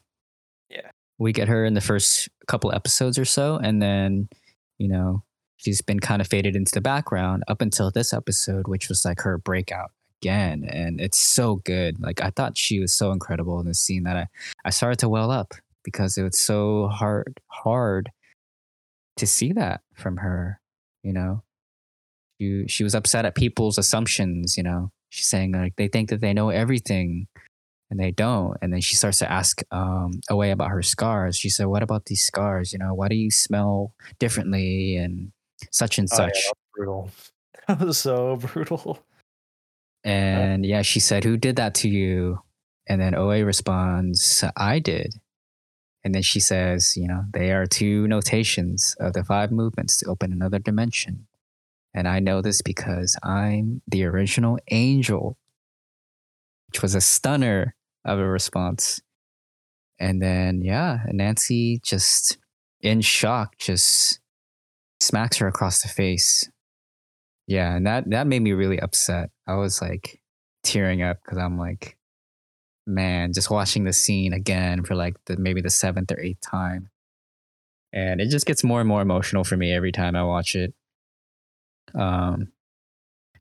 Yeah. we get her in the first couple episodes or so, and then, you know, she's been kind of faded into the background up until this episode, which was like her breakout again. And it's so good. Like I thought she was so incredible in the scene that I, I started to well up because it was so hard hard to see that from her, you know. She she was upset at people's assumptions, you know. She's saying like they think that they know everything and they don't. And then she starts to ask um, OA about her scars. She said, "What about these scars? You know, why do you smell differently and such and Oh, yeah, such?" was brutal. That was so brutal. Uh, and yeah, she said, "Who did that to you?" And then OA responds, "I did." And then she says, "You know, they are two notations of the five movements to open another dimension." And I know this because I'm the original angel, which was a stunner of a response. And then, yeah, Nancy just in shock, just smacks her across the face. Yeah, and that that made me really upset. I was like tearing up because I'm like, man, just watching the scene again for like the maybe the seventh or eighth time, and it just gets more and more emotional for me every time I watch it. Um,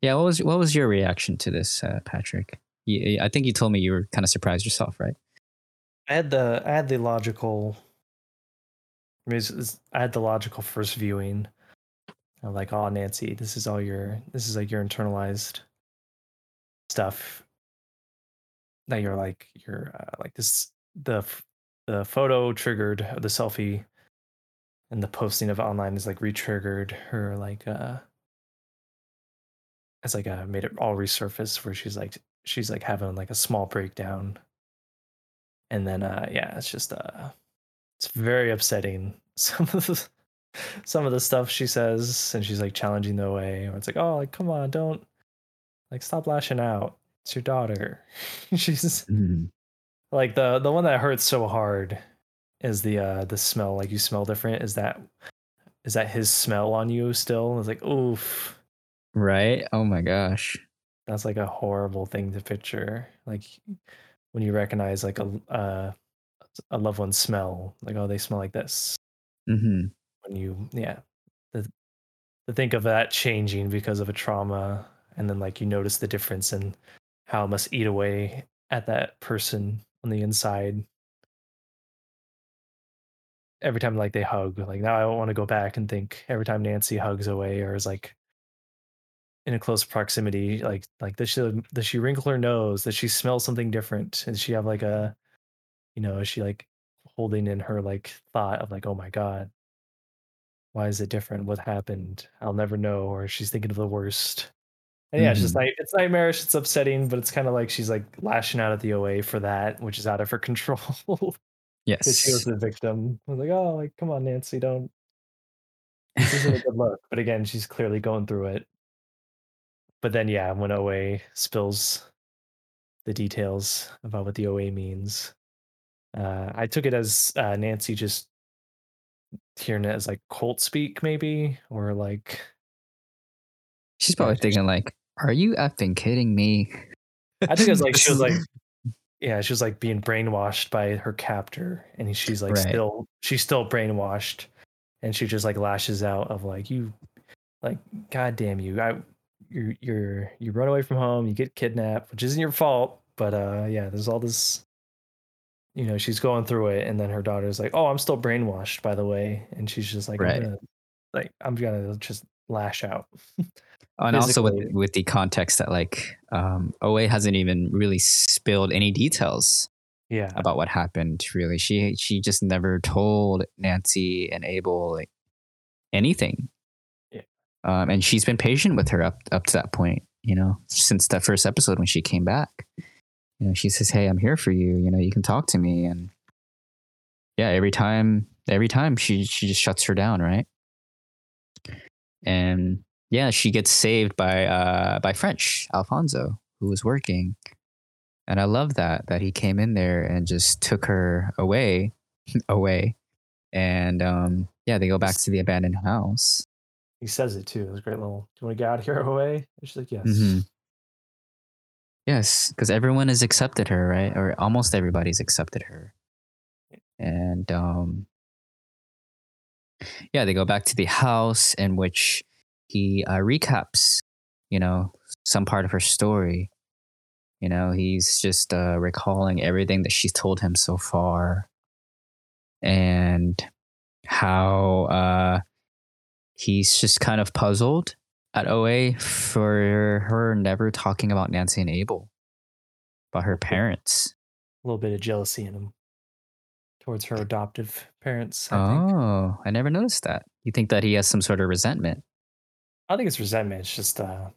yeah, what was what was your reaction to this, uh, Patrick? You, I think you told me you were kind of surprised yourself, right? I had the I had the logical I mean, I had the logical first viewing. I'm like, oh, Nancy, this is all your, this is like your internalized stuff that you're like, you're uh, like this, the, the photo triggered the selfie and the posting of online is like re-triggered her like, uh, it's like uh, made it all resurface where she's like, she's like having like a small breakdown. And then, uh, yeah, it's just, uh, it's very upsetting. Some of the some of the stuff she says, and she's like challenging the way, or it's like, oh, like come on, don't like stop lashing out. It's your daughter. she's Mhm. like the the one that hurts so hard is the uh the smell. Like you smell different. Is that is that his smell on you still? It's like oof. Right? Oh my gosh. That's like a horrible thing to picture. Like when you recognize like a uh, a loved one's smell, like oh they smell like this. hmm When you yeah, the, to think of that changing because of a trauma, and then like you notice the difference and how it must eat OA at that person on the inside. Every time like they hug, like now I don't want to go back and think every time Nancy hugs away or is like in a close proximity, like like does she does she wrinkle her nose? Does she smell something different? Does she have like a you know, is she like holding in her like thought of like, oh my god, why is it different? What happened? I'll never know. Or she's thinking of the worst. And yeah, it's just like it's nightmarish, it's upsetting, but it's kind of like she's like lashing out at the OA for that, which is out of her control. Yes, because she was the victim. I was like, oh, like come on, Nancy, don't. This isn't a good look. But again, she's clearly going through it. But then, yeah, when OA spills the details about what the OA means, uh, I took it as uh, Nancy just hearing it as like cult speak, maybe, or like She's probably thinking like, "Are you effing kidding me?" I think it's like she was like, yeah, she was like being brainwashed by her captor, and she's like Right. still, she's still brainwashed, and she just like lashes out of like you, like God damn you, I, you, you're you run away from home, you get kidnapped, which isn't your fault, but uh, yeah, there's all this, you know, she's going through it, and then her daughter's like, oh, I'm still brainwashed, by the way, and she's just like, Right. I'm gonna, like, I'm gonna just lash out. and also with with the context that like um, OA hasn't even really spilled any details Yeah, about what happened. Really, she she just never told Nancy and Abel like anything. Yeah. Um, and she's been patient with her up up to that point. You know, since that first episode when she came back. You know, she says, "Hey, I'm here for you. You know, you can talk to me." And yeah, every time, every time she she just shuts her down, right? And yeah, she gets saved by uh by French Alfonso, who was working. And I love that that he came in there and just took her away, away, and um yeah, they go back to the abandoned house. he says it too. It was a great little. Do you want to get out of here, OA? And she's like, yes. Mhm. Yes, because everyone has accepted her, right? Or almost everybody's accepted her. And um yeah, they go back to the house in which he uh, recaps, you know, some part of her story. You know, he's just uh, recalling everything that she's told him so far, and how uh, he's just kind of puzzled at OA for her never talking about Nancy and Abel, about her parents. A little bit of jealousy in him towards her adoptive parents. I think. Oh, I never noticed that. You think that he has some sort of resentment? I don't think it's resentment. It's just. uh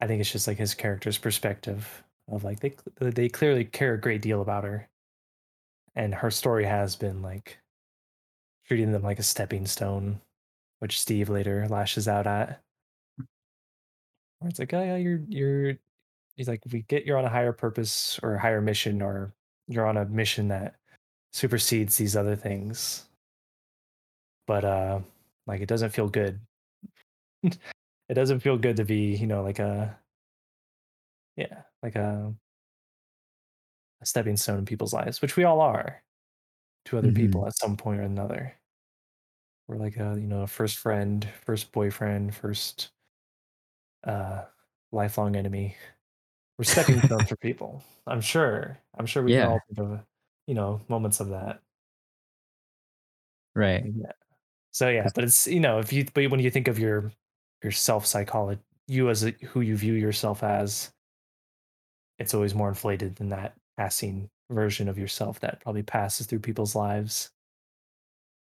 I think it's just like his character's perspective of like they they clearly care a great deal about her, and her story has been like treating them like a stepping stone, which Steve later lashes out at. Where it's like, oh yeah, you're you're. He's like, we get you're on a higher purpose or a higher mission, or you're on a mission that supersedes these other things. But uh, like it doesn't feel good. it doesn't feel good to be, you know, like a yeah, like a a stepping stone in people's lives, which we all are to other Mhm. people at some point or another. We're like a you know first friend, first boyfriend, first uh lifelong enemy. We're stepping stones for people. I'm sure. I'm sure we Yeah. can all think of you know moments of that. right. Yeah. So yeah, but it's you know if you but when you think of your your self psychology, you as a, who you view yourself as, it's always more inflated than that passing version of yourself that probably passes through people's lives.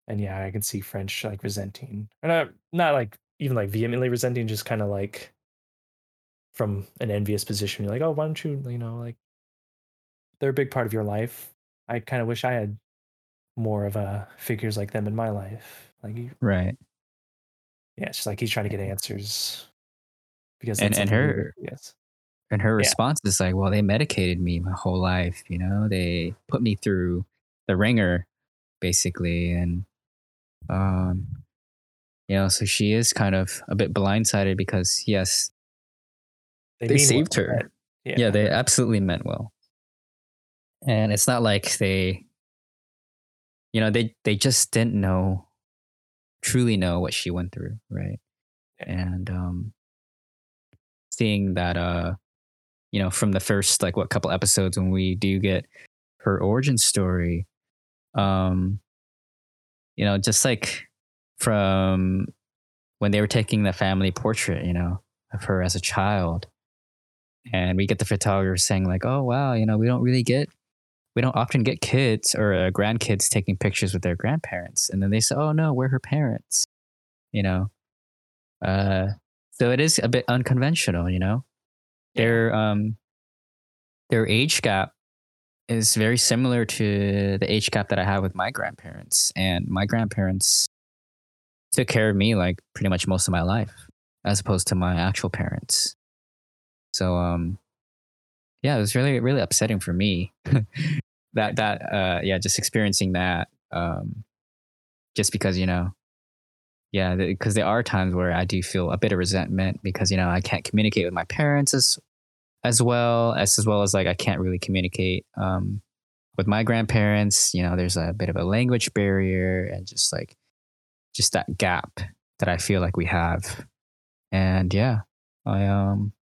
And yeah, I can see French like resenting, or not not like even like vehemently resenting, just kind of like from an envious position. You're like, oh, why don't you, you know, like they're a big part of your life. I kind of wish I had more of a figures like them in my life. Like, Right. yeah, it's just like he's trying to get answers because And- and her- yes, And her Yeah. response is like, well, they medicated me my whole life, you know, they put me through the ringer, basically. And, um, you know, so she is kind of a bit blindsided because, yes, they mean saved well, her. Yeah, yeah, they absolutely meant well. And it's not like they, you know, they, they just didn't know, truly know what she went through, right? Yeah. And, um, seeing that, uh, you know, from the first like what couple episodes when we do get her origin story, um, you know, just like from when they were taking the family portrait, you know, of her as a child, and we get the photographer saying like, "Oh wow, you know, we don't really get, we don't often get kids or uh, grandkids taking pictures with their grandparents," and then they say, "Oh no, we're her parents," you know. Uh, so it is a bit unconventional, you know? Their um their age gap is very similar to the age gap that I have with my grandparents. And my grandparents took care of me like pretty much most of my life, as opposed to my actual parents. So um yeah, it was really, really upsetting for me. that that uh yeah, just experiencing that. Um just because, you know, yeah, because there are times where I do feel a bit of resentment because you know I can't communicate with my parents as as well as as well as like I can't really communicate um, with my grandparents. You know, there's a bit of a language barrier and just like just that gap that I feel like we have. And yeah, I um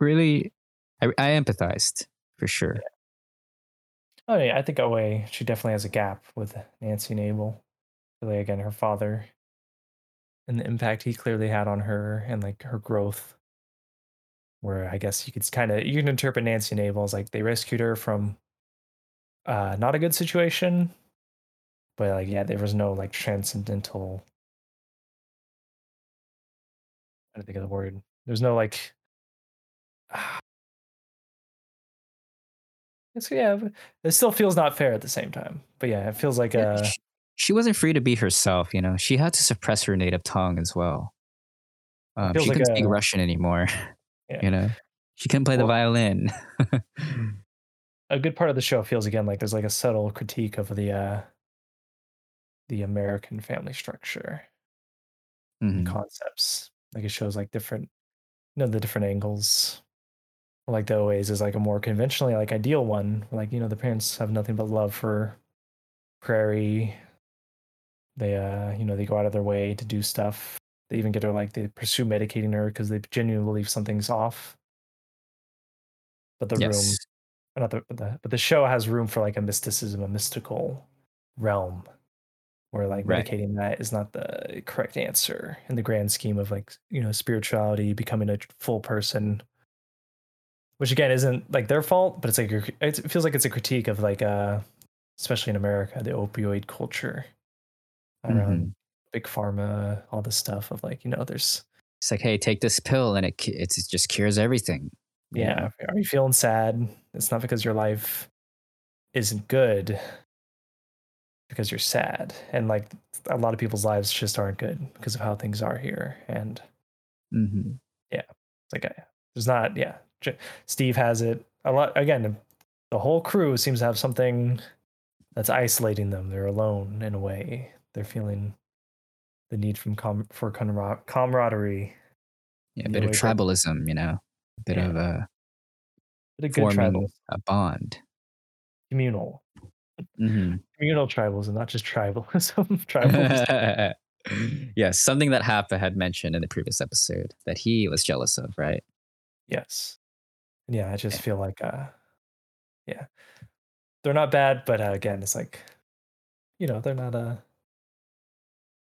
really I, I empathized for sure. Oh yeah, I think OA she definitely has a gap with Nancy Abel. Really, again, her father and the impact he clearly had on her and like her growth. Where I guess you could kind of you can interpret Nancy as like they rescued her from uh not a good situation, but like yeah, there was no like transcendental. I don't think of the word. There's no like. It's yeah, it still feels not fair at the same time. But yeah, it feels like uh she, she wasn't free to be herself, you know. She had to suppress her native tongue as well. Um, she like couldn't speak a- Russian anymore. Yeah. You know, she couldn't play the violin. a good part of the show feels again like there's like a subtle critique of the uh the American family structure Mhm. concepts. Like it shows like different you know the different angles. Like the OAs is like a more conventionally like ideal one. Like, you know, the parents have nothing but love for Prairie. They uh, you know, they go out of their way to do stuff. They even get her like they pursue medicating her because they genuinely believe something's off. But the room yes. or not the, but the but the show has room for like a mysticism, a mystical realm, where like Right. medicating that is not the correct answer in the grand scheme of like you know spirituality, becoming a full person. Which again isn't like their fault, but it's like it feels like it's a critique of like uh, especially in America, the opioid culture around Mhm. Big pharma, all this stuff of like you know there's It's like, hey, take this pill, and it it's, it just cures everything. you Yeah. Are you feeling sad? It's not because your life isn't good, because you're sad. And like a lot of people's lives just aren't good because of how things are here. And Mhm. it's like, uh, there's not, yeah. J- Steve has it a lot. Again, the whole crew seems to have something that's isolating them. They're alone in a way. They're feeling the need from com- for camar- camaraderie. Yeah, a bit of away from- tribalism, you know, a bit Yeah. of a But a good forming a bond. communal, Mhm. communal tribalism, not just tribalism. tribalism. yes, something that Hapa had mentioned in the previous episode that he was jealous of, right? Yes. Yeah, I just feel like uh yeah. They're not bad, but uh, again, it's like you know, they're not uh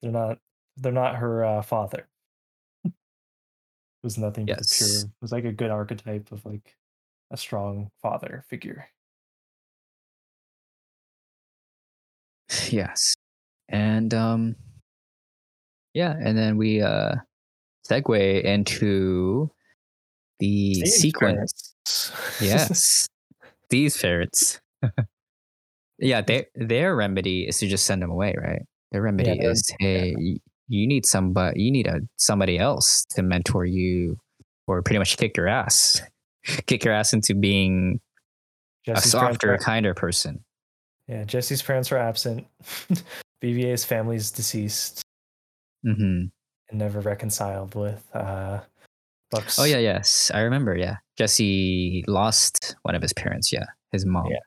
They're not. They're not her uh, father. It was nothing but Yes. pure. It was like a good archetype of like a strong father figure. Yes. And um yeah, and then we uh segue into the These sequence. Yes. These ferrets. yeah, their their remedy is to just send them away, right? Their remedy they're- is hey, y- you need somebody you need a somebody else to mentor you or pretty much kick your ass. Kick your ass into being a Jesse's parents softer, kinder person. Yeah, Jesse's parents were absent. BBA's family is deceased hmm and never reconciled with uh, Buck's. Oh yeah, yes, I remember. Yeah, Jesse lost one of his parents. Yeah, his mom. Yeah.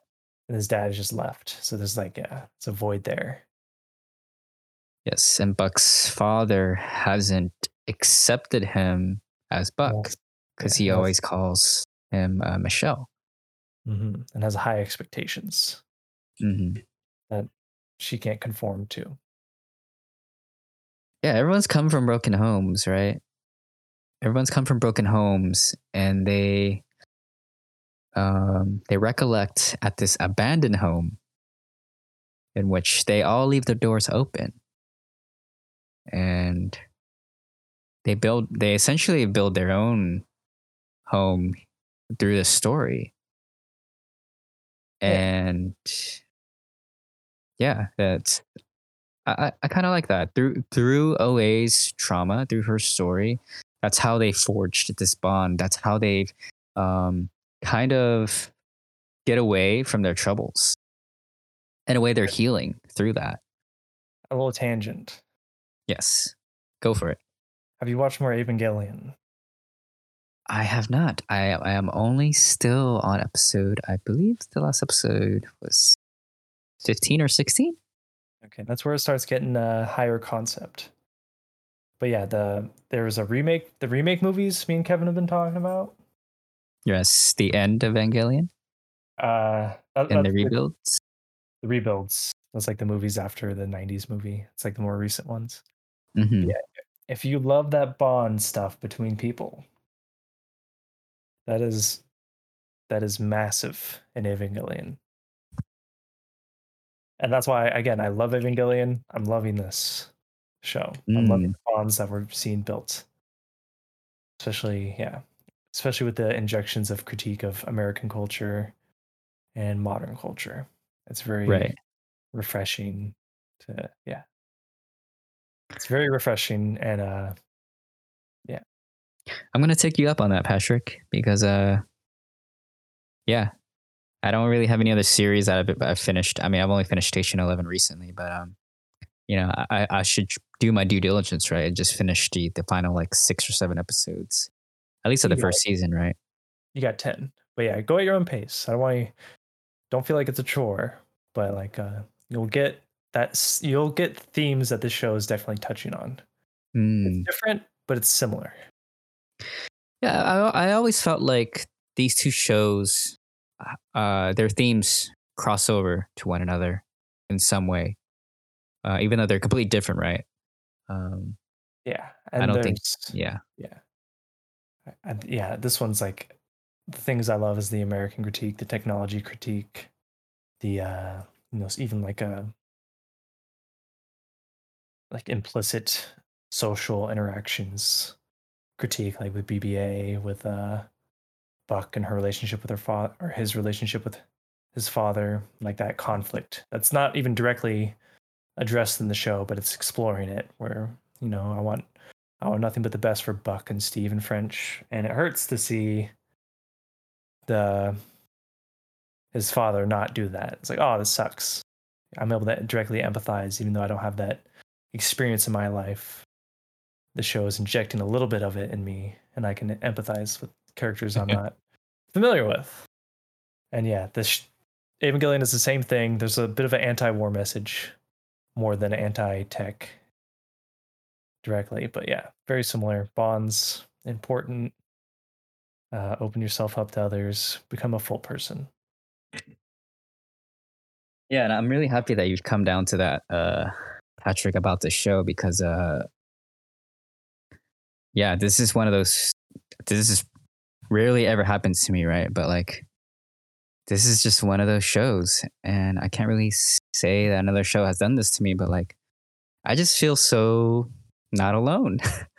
and his dad just left. So there's like, yeah, it's a void there. Yes, and Buck's father hasn't accepted him as Buck because Yeah, he always calls him uh, Michelle. hmm And has high expectations hmm she can't conform to. Yeah, everyone's come from broken homes, right? Everyone's come from broken homes, and they um, they recollect at this abandoned home in which they all leave their doors open, and they build. They essentially build their own home through the story, and yeah, that's I, I, kind of like that through through OA's trauma, through her story. That's how they forged this bond. That's how they've um, kind of get away from their troubles. In a way, they're healing through that. A little tangent. Yes, go for it. Have you watched more Evangelion? I have not. I I am only still on episode. I believe the last episode was fifteen or sixteen. Okay, that's where it starts getting a higher concept. But yeah, the there was a remake. The remake movies me and Kevin have been talking about. Yes, the end of Evangelion Uh, that- and the that's rebuilds. the rebuilds. That's like the movies after the '90s movie. It's like the more recent ones. Hmm Yeah. If you love that bond stuff between people, that is that is massive in Evangelion. And that's why again I love Evangelion. I'm loving this show. I'm loving the bonds that we're seeing built. Especially, yeah. Especially with the injections of critique of American culture and modern culture. It's very Right. refreshing to yeah. It's very refreshing and uh yeah I'm gonna take you up on that, Patrick, because uh, yeah, I don't really have any other series that I've, I've finished. I mean, I've only finished Station Eleven recently, but um, you know, I, I should do my due diligence, right? And just finish the the final like six or seven episodes, at least of the Yeah. first season, right? you got 10 but yeah go at your own pace i don't want you don't feel like it's a chore but like uh you'll get that you'll get themes that this show is definitely touching on Hmm. it's different but it's similar Yeah, I I always felt like these two shows, uh, their themes cross over to one another in some way, uh, even though they're completely different, right? Um, yeah and don't think- yeah. yeah I- I- yeah this one's like the things i love is the american critique the technology critique the uh you know even like a like implicit social interactions critique like with bba with uh buck and her relationship with her father or his relationship with his father like that conflict that's not even directly addressed in the show but it's exploring it where you know i want I want nothing but the best for Buck and Steve and French, and it hurts to see the his father not do that. It's like, oh, this sucks. I'm able to directly empathize, even though I don't have that experience in my life. The show is injecting a little bit of it in me, and I can empathize with characters I'm not familiar with. And yeah, this sh- Evangelion is the same thing. There's a bit of an anti-war message more than anti-tech directly but yeah very similar bonds important uh, open yourself up to others become a full person Yeah, and I'm really happy that you've come down to that, uh, Patrick about the show because uh yeah, this is one of those this is rarely ever happens to me, right? But like this is just one of those shows and I can't really say that another show has done this to me, but like I just feel so not alone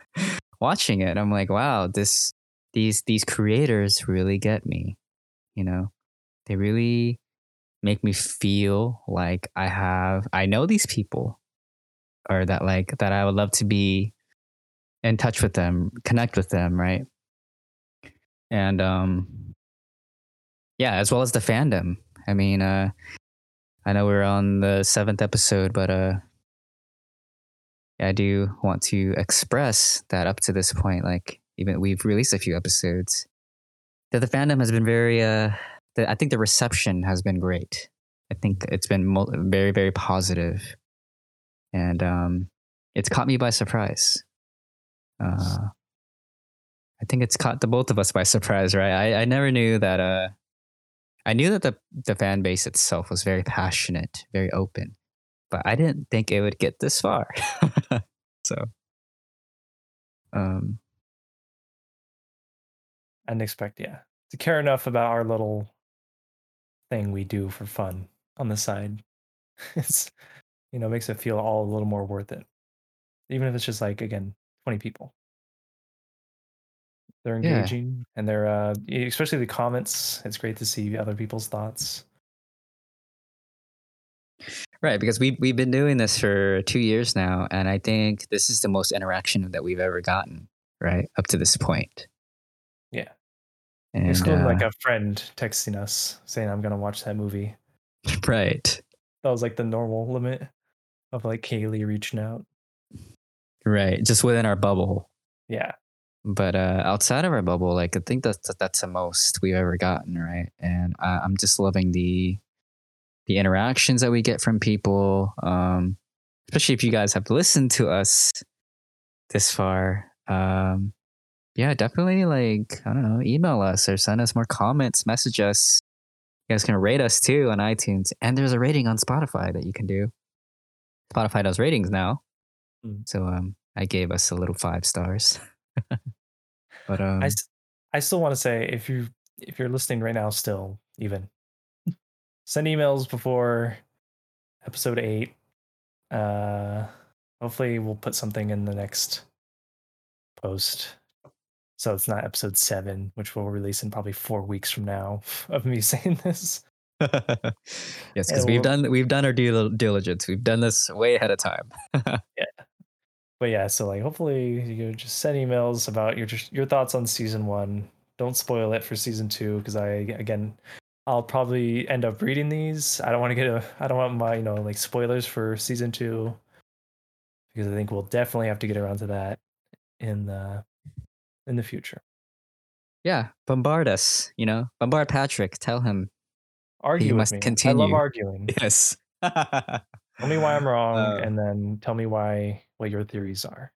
watching it. I'm like, wow, this these these creators really get me. You know, they really make me feel like I have I know these people or that like that I would love to be in touch with them, connect with them, right? And um yeah, as well as the fandom. I mean, uh I know we're on the seventh episode, but uh I do want to express that up to this point, like even we've released a few episodes, that the fandom has been very uh the, I think the reception has been great. I think it's been mo- very, very positive, and um, it's caught me by surprise. Uh, I think it's caught the both of us by surprise, right? I, I never knew that. Uh, I knew that the the fan base itself was very passionate, very open, but I didn't think it would get this far. so, um, didn't expect, yeah, to care enough about our little thing we do for fun on the side. it's you know makes it feel all a little more worth it, even if it's just like again twenty people. They're Yeah. engaging and they're uh, especially the comments. It's great to see other people's thoughts. Right, because we we've been doing this for two years now, and I think this is the most interaction that we've ever gotten, right, up to this point. Yeah. And Excluding like uh, a friend texting us saying I'm gonna watch that movie. right, That was like the normal limit of like Kaylee reaching out. right, just within our bubble. Yeah. But uh, outside of our bubble, like I think that's that's the most we've ever gotten, right? And I, I'm just loving the the interactions that we get from people, um, especially if you guys have listened to us this far. Um, yeah, definitely like I don't know, email us or send us more comments, message us. You guys can rate us too on iTunes, and there's a rating on Spotify that you can do. Spotify does ratings now, Mm. so um, I gave us a little five stars. but um, I, I still want to say if you if you're listening right now still even send emails before episode 8 uh hopefully we'll put something in the next post so it's not episode 7 which we'll release in probably 4 weeks from now of me saying this yes, because we've done we've done our due diligence. We've done this way ahead of time. Yeah, but yeah so like hopefully you just send emails about your just your thoughts on season 1 don't spoil it for season 2 because I again I'll probably end up reading these. I don't want to get a I don't want my, you know, like spoilers for season 2 because I think we'll definitely have to get around to that in the in the future. yeah, bombard us. You know, bombard Patrick. Tell him Argue with must me. I love arguing. yes. Tell me why I'm wrong Uh, and then tell me why what your theories are.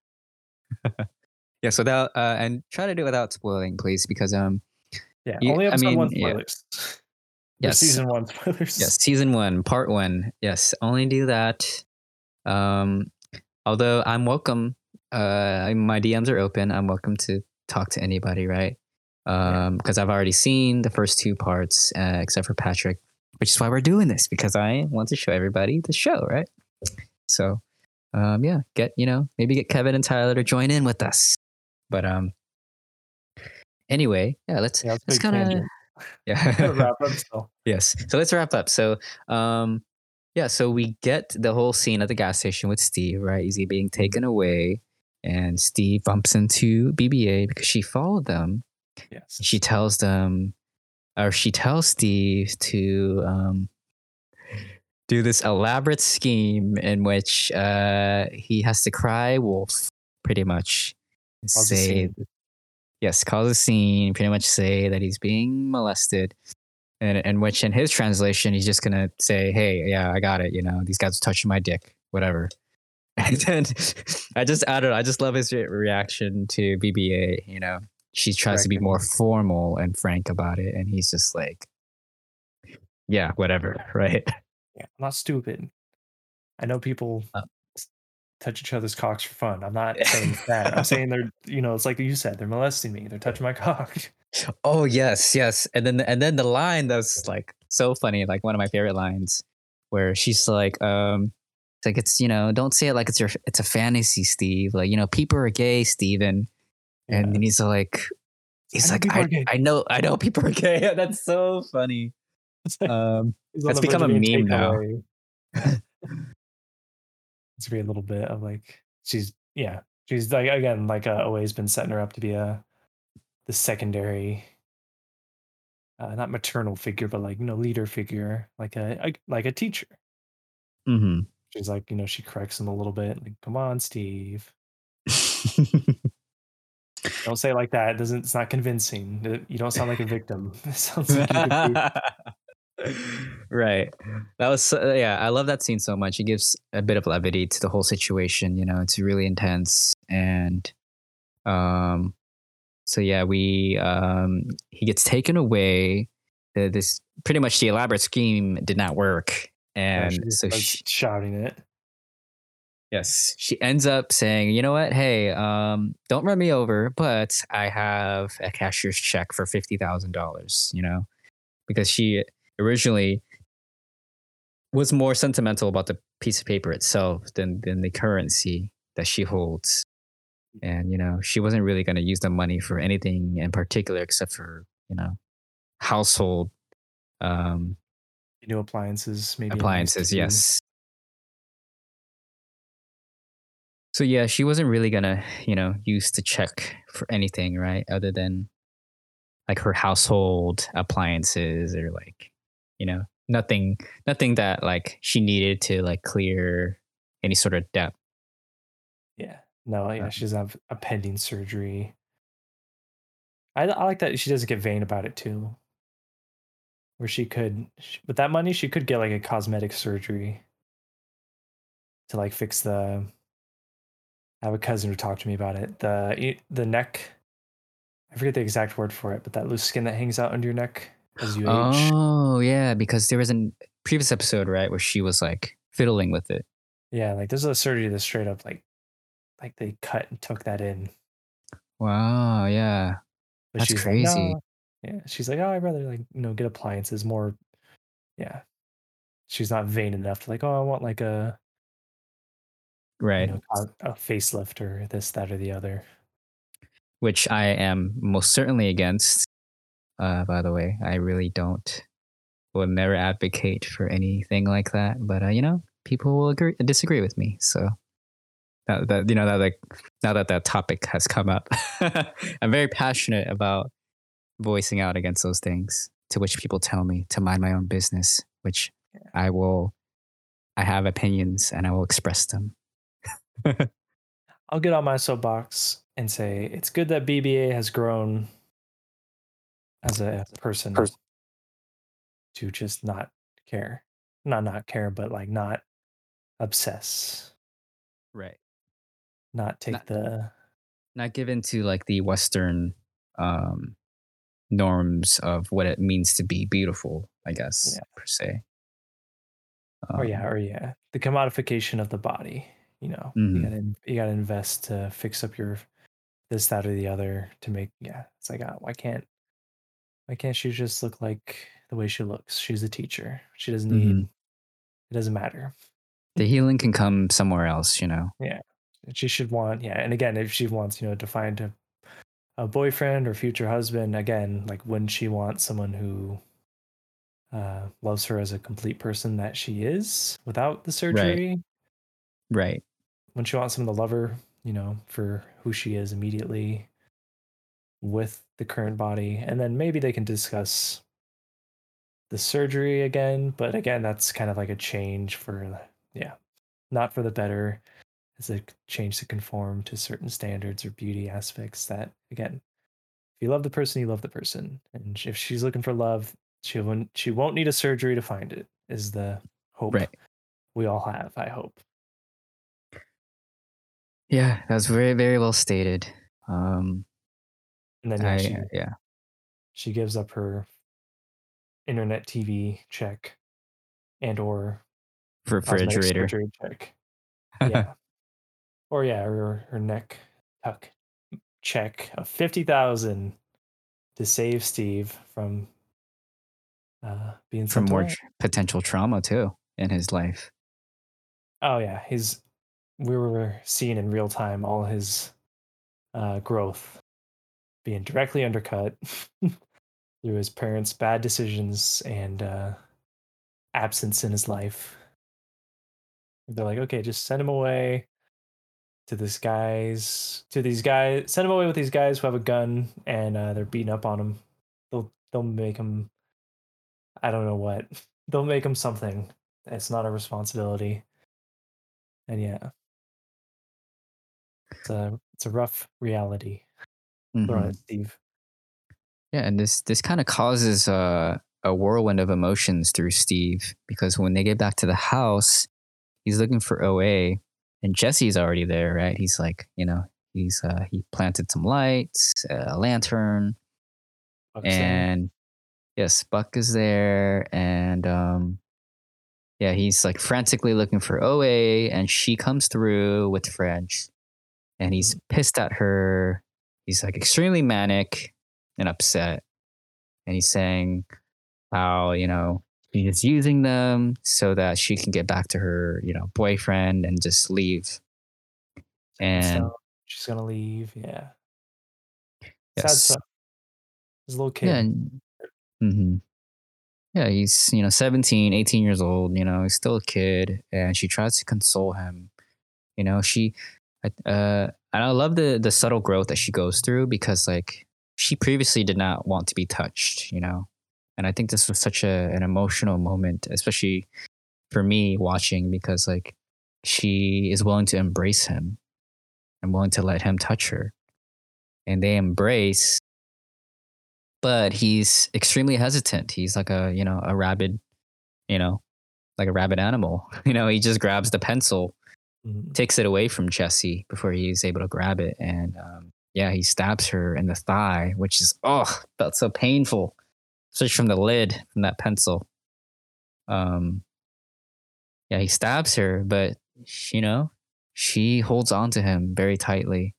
yes, without uh, and try to do it without spoiling, please, because um, Yeah, You- only I mean, 1 spoilers. The Yes. season 1 spoilers. yes, season one, part one. Yes, only do that. Um, although I'm welcome. Uh, my DMs are open. I'm welcome to talk to anybody, right? Yeah. Um, because I've already seen the first two parts, uh, except for Patrick, which is why we're doing this because I want to show everybody the show, right? So, um, yeah, get you know maybe get Kevin and Tyler to join in with us. But um, anyway, yeah, let's Yeah, let's let's kind of yeah wrap up still. yes so let's wrap up so um yeah so we get the whole scene at the gas station with steve right is he being taken away and steve bumps into bba because she followed them Yes. she tells them or she tells steve to um do this elaborate scheme in which uh he has to cry wolf pretty much Cause say yes, cause a scene, pretty much say that he's being molested. And in which in his translation, he's just gonna say, Hey, yeah, I got it, you know, these guys are touching my dick, whatever. And then I just I don't know, I just love his re- reaction to BBA, you know. She tries to be more formal and frank about it, and he's just like Yeah, whatever, right? Yeah, I'm not stupid. I know people Uh, touch each other's cocks for fun. I'm not saying that. I'm saying they're, you know, it's like you said, they're molesting me. They're touching my cock. Oh yes, yes. And then and then the line that's like so funny, like one of my favorite lines, where she's like, um, it's like it's you know, don't say it like it's your it's a fantasy, Steve. Like you know, people are gay, Steven. And Yeah. then he's like, he's I like, I. I know, I know people are gay. that's so funny. Um, That's become a meme now. it's a great little bit of like she's yeah she's like again like uh, always been setting her up to be a the secondary uh, not maternal figure but like you know leader figure like a, a like a teacher mhm. she's like you know she corrects him a little bit like come on steve don't say it like that it doesn't it's not convincing Uh, you don't sound like a victim it sounds like you could be right. That was so- yeah. I love that scene so much. It gives a bit of levity to the whole situation. You know, it's really intense and um. So yeah, we um he gets taken away. The, this pretty much the elaborate scheme did not work, and just so she, shouting it Yes, she ends up saying, "You know what? Hey, um, don't run me over, but I have a cashier's check for fifty thousand dollars." You know, because she originally was more sentimental about the piece of paper itself than than the currency that she holds, and you know, she wasn't really going to use the money for anything in particular except for you know, household um, new appliances maybe a appliances TV. yes so yeah she wasn't really gonna you know use the check for anything right other than like her household appliances or like you know nothing nothing that like she needed to like clear any sort of debt Yeah. No, yeah, Um, she doesn't have a pending surgery. I, I like that she doesn't get vain about it too. Where she could, with that money, she could get like a cosmetic surgery to like fix the. I have a cousin who talked to me about it. The the neck, I forget the exact word for it, but that loose skin that hangs out under your neck as you age. oh yeah because there was a previous episode right where she was like fiddling with it Yeah, like there's a surgery that's straight up like, like they cut and took that in. wow yeah But That's crazy. Like, no. Yeah, she's like, oh, I'd rather like you know get appliances more. Yeah, she's not vain enough to like, oh, I want like a right you know a, facelift or this, that, or the other. which I am most certainly against. Uh, by the way, I really don't would never advocate for anything like that. But uh, you know, people will agree disagree with me. So that, that you know that like now that that topic has come up, I'm very passionate about voicing out against those things. To which people tell me to mind my own business, which I will. I have opinions and I will express them. I'll get on my soapbox and say it's good that BBA has grown as a, as a person Pers- to just not care, not not care, but like not obsess, Right. not take Not- the not give into like the Western um, norms of what it means to be beautiful, I guess, Yeah. per se. or yeah, Um, or yeah, the commodification of the body. You know, Mhm. you gotta you gotta invest to fix up your this, that, or the other to make. Yeah, it's like, uh, why can't why can't she just look like the way she looks? She's a teacher. She doesn't need. Mhm. It doesn't matter. the healing can come somewhere else, you know. Yeah, she should want. Yeah, and again, if she wants, you know, to find a a boyfriend or future husband, again, like wouldn't she want someone who uh, loves her as a complete person that she is without the surgery? Right. Right. When she wants someone to love her, you know, for who she is immediately with the current body. And then maybe they can discuss the surgery again. But again, that's kind of like a change for, yeah, not for the better. It's a change to conform to certain standards or beauty aspects that, again, if you love the person, you love the person. And if she's looking for love, she won't, she won't need a surgery to find it, is the hope Right. we all have, I hope. Yeah, that's very, very well stated. Um, And then yeah, I, she, yeah. she gives up her internet TV check and or refrigerator. check. Yeah. or yeah, her her neck tuck check of fifty thousand to save Steve from uh, being From more tr- potential trauma too in his life. Oh yeah, his we were seeing in real time all his uh, growth being directly undercut through his parents' bad decisions and uh, absence in his life. They're like, okay, just send him away to this guys to these guys. Send him away with these guys who have a gun and uh, they're beating up on him. They'll they'll make him. I don't know what. They'll make him something. It's not a responsibility. And yeah, it's a it's a rough reality. Thrown Mhm. at Steve. Yeah, and this this kind of causes a a whirlwind of emotions through Steve because when they get back to the house, he's looking for OA, and Jesse's already there, right? He's like, you know, he's uh, he planted some lights, a lantern, Buck's there. and yes, Buck is there, and um, yeah, he's like frantically looking for OA, and she comes through with French, and he's pissed at her. He's like extremely manic and upset, and he's saying how you know she's using them so that she can get back to her you know boyfriend and just leave. And so she's gonna leave. Yeah. Sad yes, stuff. His little kid. yeah, and, mhm. yeah, he's you know 17, 18 years old. You know, he's still a kid, and she tries to console him. You know, she, I- uh, and I love the the subtle growth that she goes through because like she previously did not want to be touched. You know, and I think this was such a an emotional moment, especially for me watching because like she is willing to embrace him and willing to let him touch her, and they embrace. But he's extremely hesitant. He's like a you know a rabid, you know, like a rabid animal. You know, he just grabs the pencil Mhm. takes it away from Jesse before he's able to grab it. And um, yeah, he stabs her in the thigh, which is, oh, felt so painful, especially from the lid from that pencil. Um, yeah, he stabs her, but, you know, she holds on to him very tightly.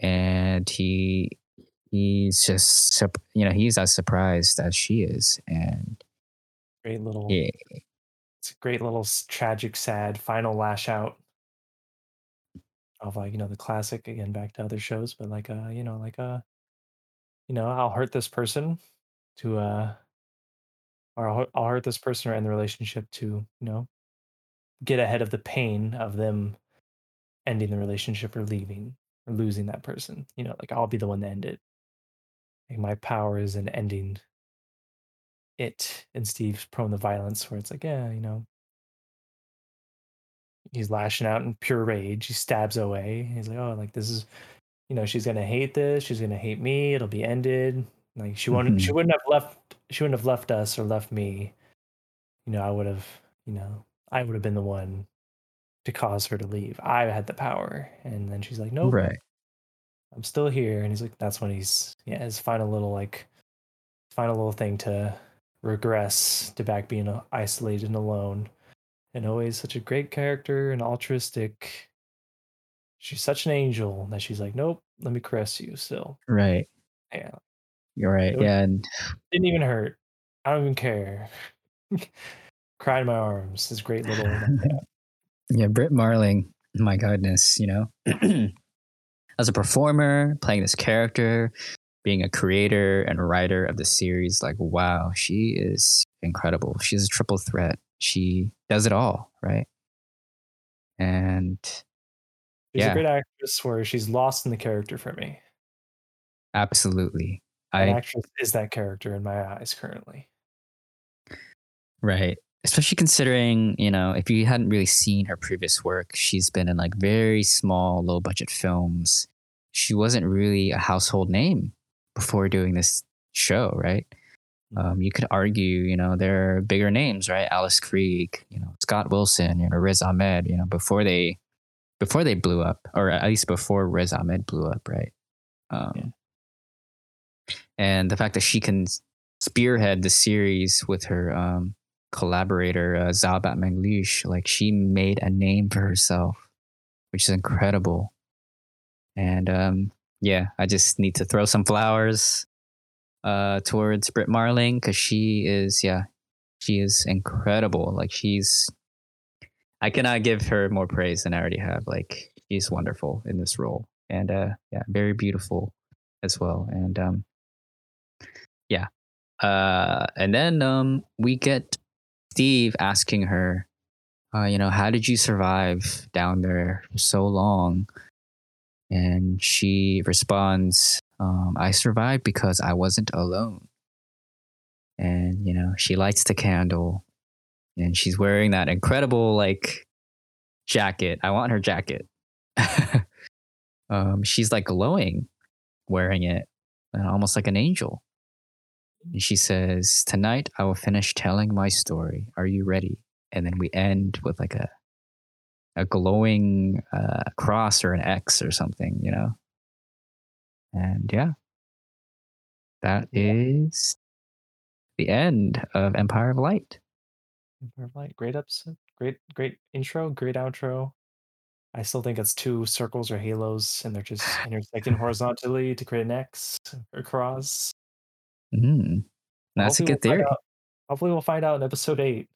And he, he's just, sup- you know, he's as surprised as she is. And Great little. yeah, Great little tragic, sad final lash out of like you know the classic again back to other shows, but like uh you know like uh you know I'll hurt this person to uh or I'll, I'll hurt this person or end the relationship to you know get ahead of the pain of them ending the relationship or leaving or losing that person. You know like I'll be the one to end it. Like my power is in ending it, and Steve's prone to violence where it's like yeah you know he's lashing out in pure rage. He stabs away. He's like, oh, like this is, you know, she's gonna hate this. She's gonna hate me. It'll be ended. Like she wouldn't, she Mhm. wouldn't have left. She wouldn't have left us or left me. You know, I would have. You know, I would have been the one to cause her to leave. I had the power. And then she's like, nope, right. I'm still here. And he's like, that's when he's yeah, his final little like, final little thing to regress to back being uh, isolated and alone and always such a great character and altruistic. She's such an angel that she's like, nope, let me caress you still. Right. Yeah, You're right. It Yeah. And didn't even hurt. I don't even care. Cried in my arms. This great little. yeah. Yeah, Brit Marling, my goodness, you know, as a performer, playing this character, being a creator and writer of the series, like, wow, she is incredible. She's a triple threat. She does it all, right? And She's Yeah. a great actress where she's lost in the character for me. absolutely, That I actress is that character in my eyes currently. Right. Especially considering, you know, if you hadn't really seen her previous work, she's been in like very small, low budget films. She wasn't really a household name before doing this show, right? Um, you could argue, you know, there are bigger names, right? Alice Krige, you know, Scott Wilson, you know, Riz Ahmed, you know, before they before they blew up, or at least before Riz Ahmed blew up, right? Um, And the fact that she can spearhead the series with her um, collaborator uh, Zal Batmanglij, like she made a name for herself, which is incredible. And um, yeah, I just need to throw some flowers uh, towards Brit Marling because she is, yeah, she is incredible. Like she's, I cannot give her more praise than I already have. Like she's wonderful in this role, and uh, yeah, very beautiful as well. And um, yeah, uh, and then um, we get Steve asking her, uh, you know, how did you survive down there for so long? And she responds, um, I survived because I wasn't alone. And, you know, she lights the candle and she's wearing that incredible, like, jacket. I want her jacket. um, she's like glowing wearing it, uh, almost like an angel. And she says, Tonight I will finish telling my story. Are you ready? And then we end with like a a glowing uh, cross or an X or something, you know? And yeah, that is the end of Empire of Light. Empire of Light, great episode, great, great intro, great outro. I still think it's two circles or halos, and they're just intersecting horizontally to create an X or cross. Mm, that's a good we'll theory. out, hopefully, we'll find out in episode eight.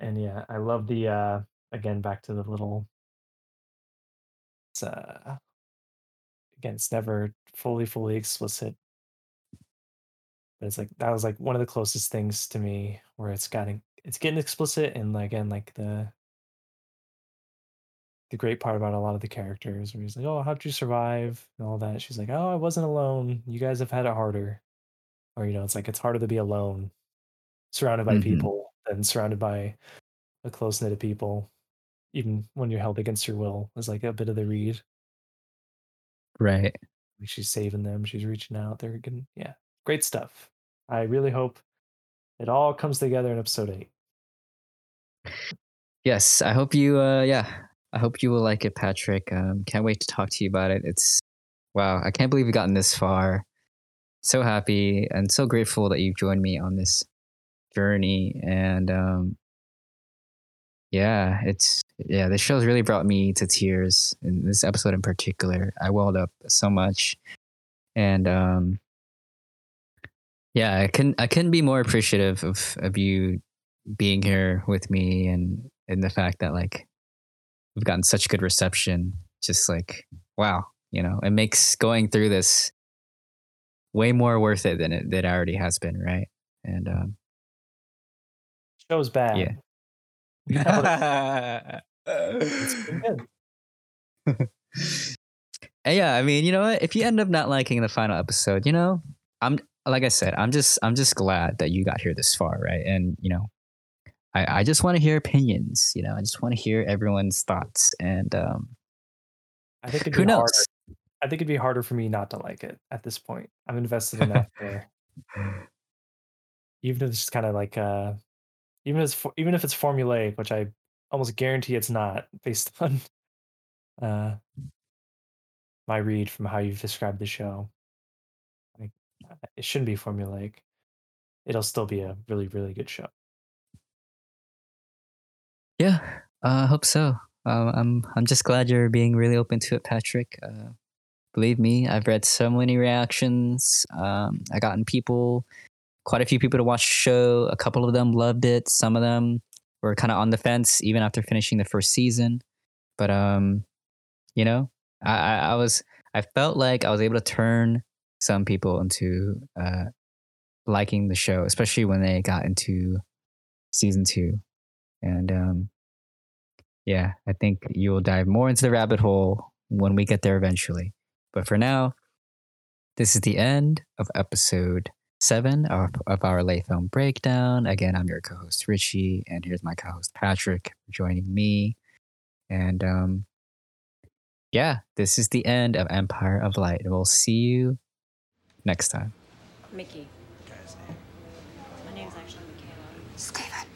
And yeah, I love the uh again back to the little. It's uh again, it's never fully fully explicit, but it's like that was like one of the closest things to me where it's getting it's getting explicit and like, again like the the great part about a lot of the characters where he's like, "Oh, how'd you survive?" and all that. She's like, "Oh, I wasn't alone. You guys have had it harder." Or you know, it's like it's harder to be alone, surrounded by Mhm. people than surrounded by a close knit of people, even when you're held against your will. Is like a bit of the read. Right. Like she's saving them. She's reaching out. They're getting yeah, great stuff. I really hope it all comes together in episode eight. Yes, I hope you. Uh, yeah, I hope you will like it, Patrick. Um, can't wait to talk to you about it. It's wow, I can't believe we've gotten this far. So happy and so grateful that you've joined me on this journey. And um, yeah, it's yeah, this show's really brought me to tears. In this episode in particular, I welled up so much, and um, yeah, I can I couldn't be more appreciative of of you being here with me and and the fact that like we've gotten such good reception just like wow you know it makes going through this way more worth it than it that already has been right and um Show's bad. yeah It's been good. and yeah i mean you know what if you end up not liking the final episode you know i'm like i said i'm just i'm just glad that you got here this far right and you know i i just want to hear opinions you know i just want to hear everyone's thoughts and um I think it'd who be knows harder. I think it'd be harder for me not to like it at this point. I'm invested enough there. Even if it's just kind of like uh even if even if it's formulaic, which I almost guarantee it's not based on uh my read from how you've described the show. Like uh, it shouldn't be formulaic. It'll still be a really really good show. Yeah, I uh, hope so. Um, I'm I'm just glad you're being really open to it, Patrick. Uh, believe me, I've read so many reactions. Um, I gotten people, quite a few people to watch the show. A couple of them loved it. Some of them were kind of on the fence even after finishing the first season. But um, you know, I, I, I was I felt like I was able to turn some people into uh, liking the show, especially when they got into season two. And um, yeah, I think you will dive more into the rabbit hole when we get there eventually. But for now, this is the end of episode seven of, of our late film breakdown. Again, I'm your co-host Richie, and here's my co-host Patrick joining me. And um, yeah, this is the end of Empire of Light. We'll see you next time. Mickey. My name's actually Michaela. Steven.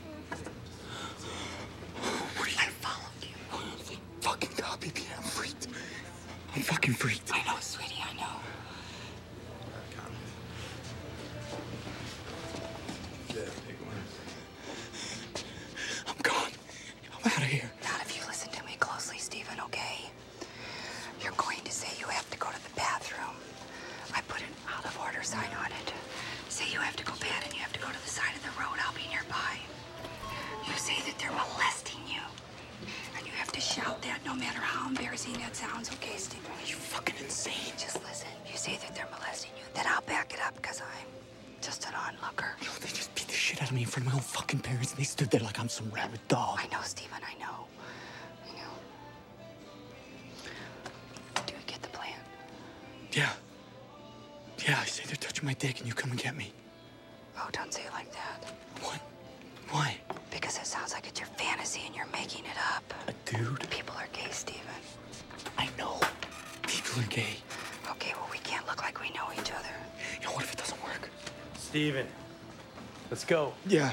What did I follow you? Fucking God, baby, I'm freaked. I'm fucking freaked. I know, sweetie, I know. out of here. Not if you listen to me closely, Stephen, okay? You're going to say you have to go to the bathroom. I put an out of order sign on it. Say you have to go bad and you have to go to the side of the road. I'll be nearby. You say that they're molesting you. And you have to shout that no matter how embarrassing that sounds, okay, Stephen? Are you fucking insane? Just listen. You say that they're molesting you. Then I'll back it up because I'm just an onlooker. No, they just shit out of me in front of my own fucking parents, and they stood there like I'm some rabid dog. I know, Stephen, I know. I know. Do you get the plan? Yeah. Yeah, I say they're touching my dick, and you come and get me. Oh, don't say it like that. What? Why? Because it sounds like it's your fantasy and you're making it up. A dude? People are gay, Stephen. I know. People are gay. Okay, well, we can't look like we know each other. Yo, what if it doesn't work? Steven, Let's go. Yeah.